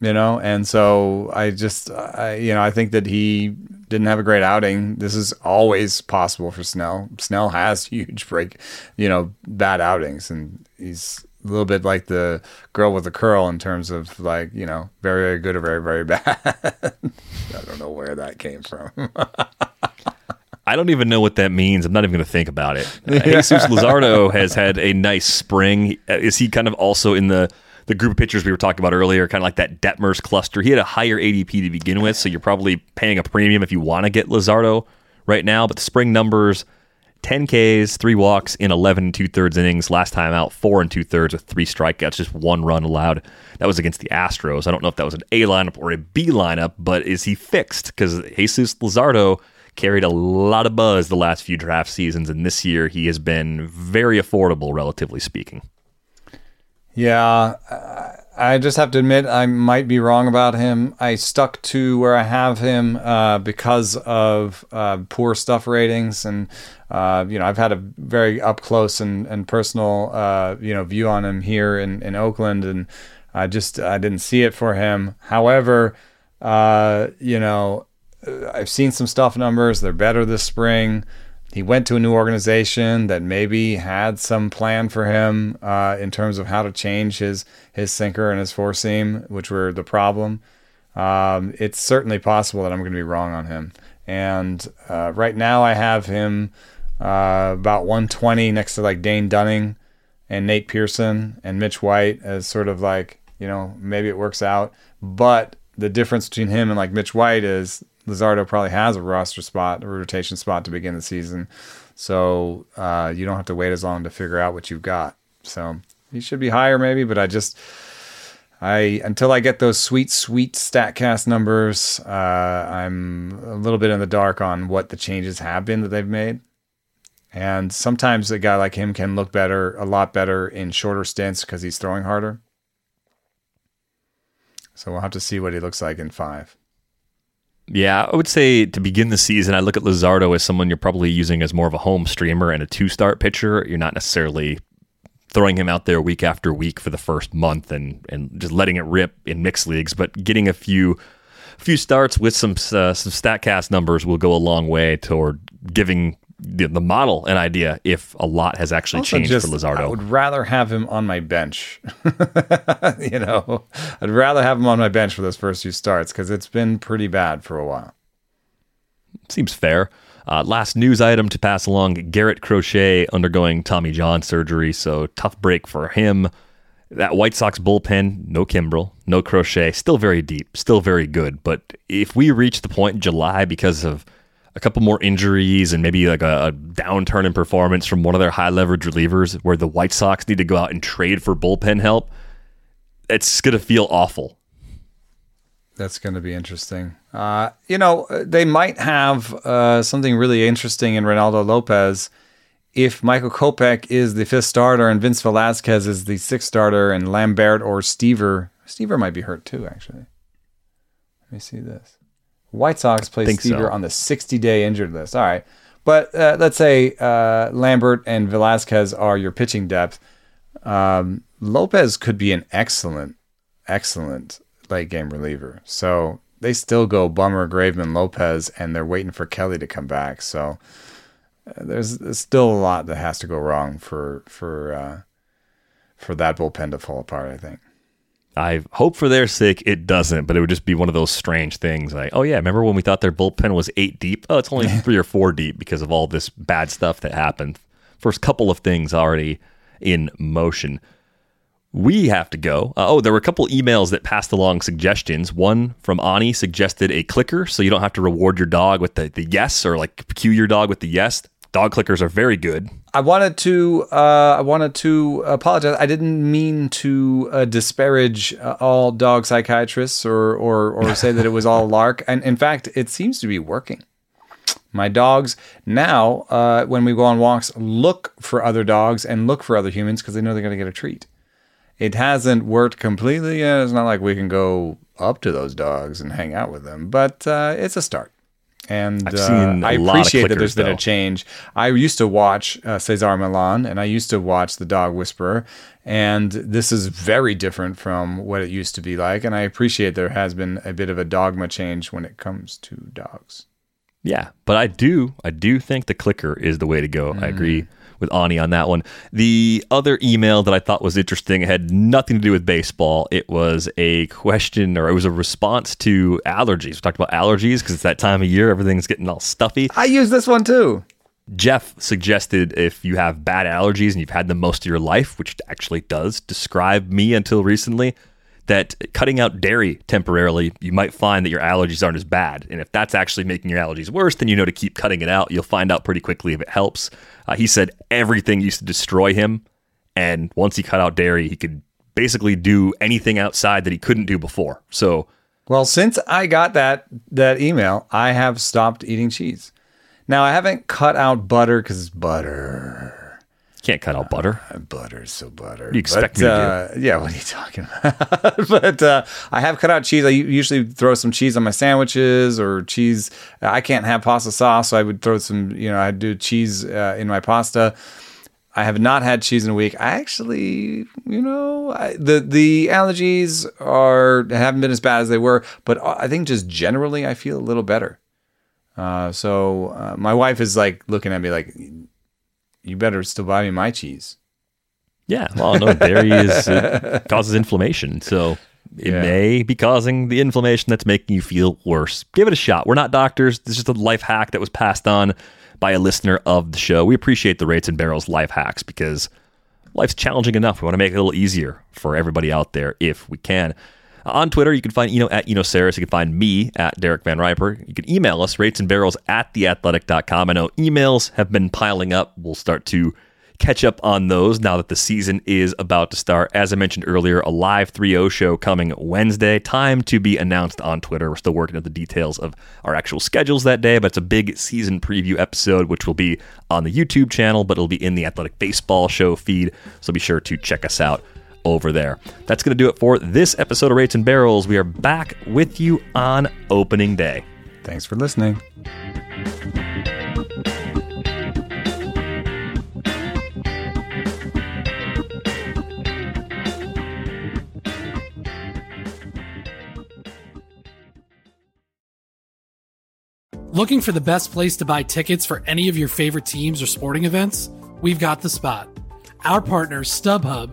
you know? And so I just, I, you know, I think that he didn't have a great outing. This is always possible for Snell. Snell has huge break, you know, bad outings and he's a little bit like the girl with the curl in terms of like you know very very good or very very bad. I don't know where that came from. I don't even know what that means. I'm not even going to think about it. Uh, Jesus Luzardo has had a nice spring. Uh, is he kind of also in the the group of pitchers we were talking about earlier, kind of like that Detmers cluster? He had a higher ADP to begin with, so you're probably paying a premium if you want to get Luzardo right now. But the spring numbers 10 Ks, three walks in 11 and two thirds innings. Last time out, four and two thirds with three strikeouts, just one run allowed. That was against the Astros. I don't know if that was an A lineup or a B lineup, but is he fixed? Because Jesus Luzardo carried a lot of buzz the last few draft seasons, and this year he has been very affordable, relatively speaking. Yeah, uh, I just have to admit I might be wrong about him. I stuck to where I have him uh, because of uh, poor stuff ratings, and uh, you know I've had a very up close and, and personal uh, you know view on him here in, in Oakland, and I just I didn't see it for him. However, uh, you know I've seen some stuff numbers; they're better this spring he went to a new organization that maybe had some plan for him uh, in terms of how to change his his sinker and his four seam, which were the problem. Um, it's certainly possible that I'm going to be wrong on him. And uh, right now, I have him uh, about 120 next to like Dane Dunning and Nate Pearson and Mitch White as sort of like you know maybe it works out. But the difference between him and like Mitch White is Luzardo probably has a roster spot, a rotation spot to begin the season. So uh, you don't have to wait as long to figure out what you've got. So he should be higher maybe, but I just I until I get those sweet sweet Statcast numbers, uh, I'm a little bit in the dark on what the changes have been that they've made. And sometimes a guy like him can look better, a lot better in shorter stints because he's throwing harder. So we'll have to see what he looks like in five. Yeah, I would say to begin the season, I look at Luzardo as someone you're probably using as more of a home streamer and a two start pitcher. You're not necessarily throwing him out there week after week for the first month and, and just letting it rip in mixed leagues, but getting a few few starts with some uh, some Statcast numbers will go a long way toward giving the, the model an idea if a lot has actually also changed just, for Luzardo. I would rather have him on my bench. you know, I'd rather have him on my bench for those first few starts because it's been pretty bad for a while. Seems fair. Uh, last news item to pass along Garrett Crochet undergoing Tommy John surgery, so tough break for him. That White Sox bullpen, no Kimbrel, no Crochet, still very deep, still very good. But if we reach the point in July because of a couple more injuries and maybe like a, a downturn in performance from one of their high leverage relievers where the White Sox need to go out and trade for bullpen help, it's going to feel awful. That's going to be interesting. Uh, you know, they might have uh, something really interesting in Reynaldo Lopez if Michael Kopech is the fifth starter and Vince Velasquez is the sixth starter and Lambert or Stiever. Stiever might be hurt too, actually. Let me see this. White Sox play Stiever so. on the 60 day injured list. All right. But uh, let's say uh, Lambert and Velasquez are your pitching depth. Um, Lopez could be an excellent, excellent late game reliever. So they still go Bummer, Graveman, Lopez, and they're waiting for Kelly to come back. So uh, there's, there's, still a lot that has to go wrong for for uh, for that bullpen to fall apart. I think. I hope for their sake it doesn't, but it would just be one of those strange things like, oh yeah, remember when we thought their bullpen was eight deep? Oh, it's only three or four deep because of all this bad stuff that happened. First couple of things already in motion. We have to go. Uh, oh, there were a couple emails that passed along suggestions. One from Ani suggested a clicker so you don't have to reward your dog with the, the yes or like cue your dog with the yes. Dog clickers are very good. I wanted to uh, I wanted to apologize. I didn't mean to uh, disparage uh, all dog psychiatrists or or or say that it was all lark. And in fact, it seems to be working. My dogs now, uh, when we go on walks, look for other dogs and look for other humans because they know they're going to get a treat. It hasn't worked completely yet. It's not like we can go up to those dogs and hang out with them, but uh, it's a start and uh, I appreciate that there's though. been a change. I used to watch uh, Cesar Millan, and I used to watch The Dog Whisperer, and this is very different from what it used to be like. And I appreciate there has been a bit of a dogma change when it comes to dogs. Yeah, but I do, I do think the clicker is the way to go. Mm. I agree with Ani on that one. The other email that I thought was interesting had nothing to do with baseball. It was a question or it was a response to allergies. We talked about allergies because it's that time of year, everything's getting all stuffy. I use this one too. Jeff suggested if you have bad allergies and you've had them most of your life, which actually does describe me until recently, that cutting out dairy temporarily, you might find that your allergies aren't as bad. And if that's actually making your allergies worse, then you know to keep cutting it out. You'll find out pretty quickly if it helps. Uh, he said everything used to destroy him. And once he cut out dairy, he could basically do anything outside that he couldn't do before. So, well, since I got that that email, I have stopped eating cheese. Now I haven't cut out butter because it's butter can't cut out butter. Uh, butter's so butter. You expect but, me to uh, Yeah, what are you talking about? but uh, I have cut out cheese. I usually throw some cheese on my sandwiches or cheese. I can't have pasta sauce, so I would throw some, you know, I'd do cheese uh, in my pasta. I have not had cheese in a week. I actually, you know, I, the the allergies are haven't been as bad as they were, but I think just generally I feel a little better. Uh, so uh, my wife is like looking at me like, you better still buy me my cheese. Yeah, well, no, dairy is causes inflammation, so it yeah. may be causing the inflammation that's making you feel worse. Give it a shot. We're not doctors. This is just a life hack that was passed on by a listener of the show. We appreciate the rates and barrels life hacks because life's challenging enough. We want to make it a little easier for everybody out there if we can. On Twitter, you can find Eno at Eno. You can find me at Derek VanRiper. You can email us, rates and barrels at theathletic.com. I know emails have been piling up. We'll start to catch up on those now that the season is about to start. As I mentioned earlier, a live 3 show coming Wednesday. Time to be announced on Twitter. We're still working out the details of our actual schedules that day, but it's a big season preview episode, which will be on the YouTube channel, but it'll be in the Athletic Baseball Show feed. So be sure to check us out over there. That's going to do it for this episode of Rates and Barrels. We are back with you on opening day. Thanks for listening. Looking for the best place to buy tickets for any of your favorite teams or sporting events? We've got the spot. Our partner, StubHub,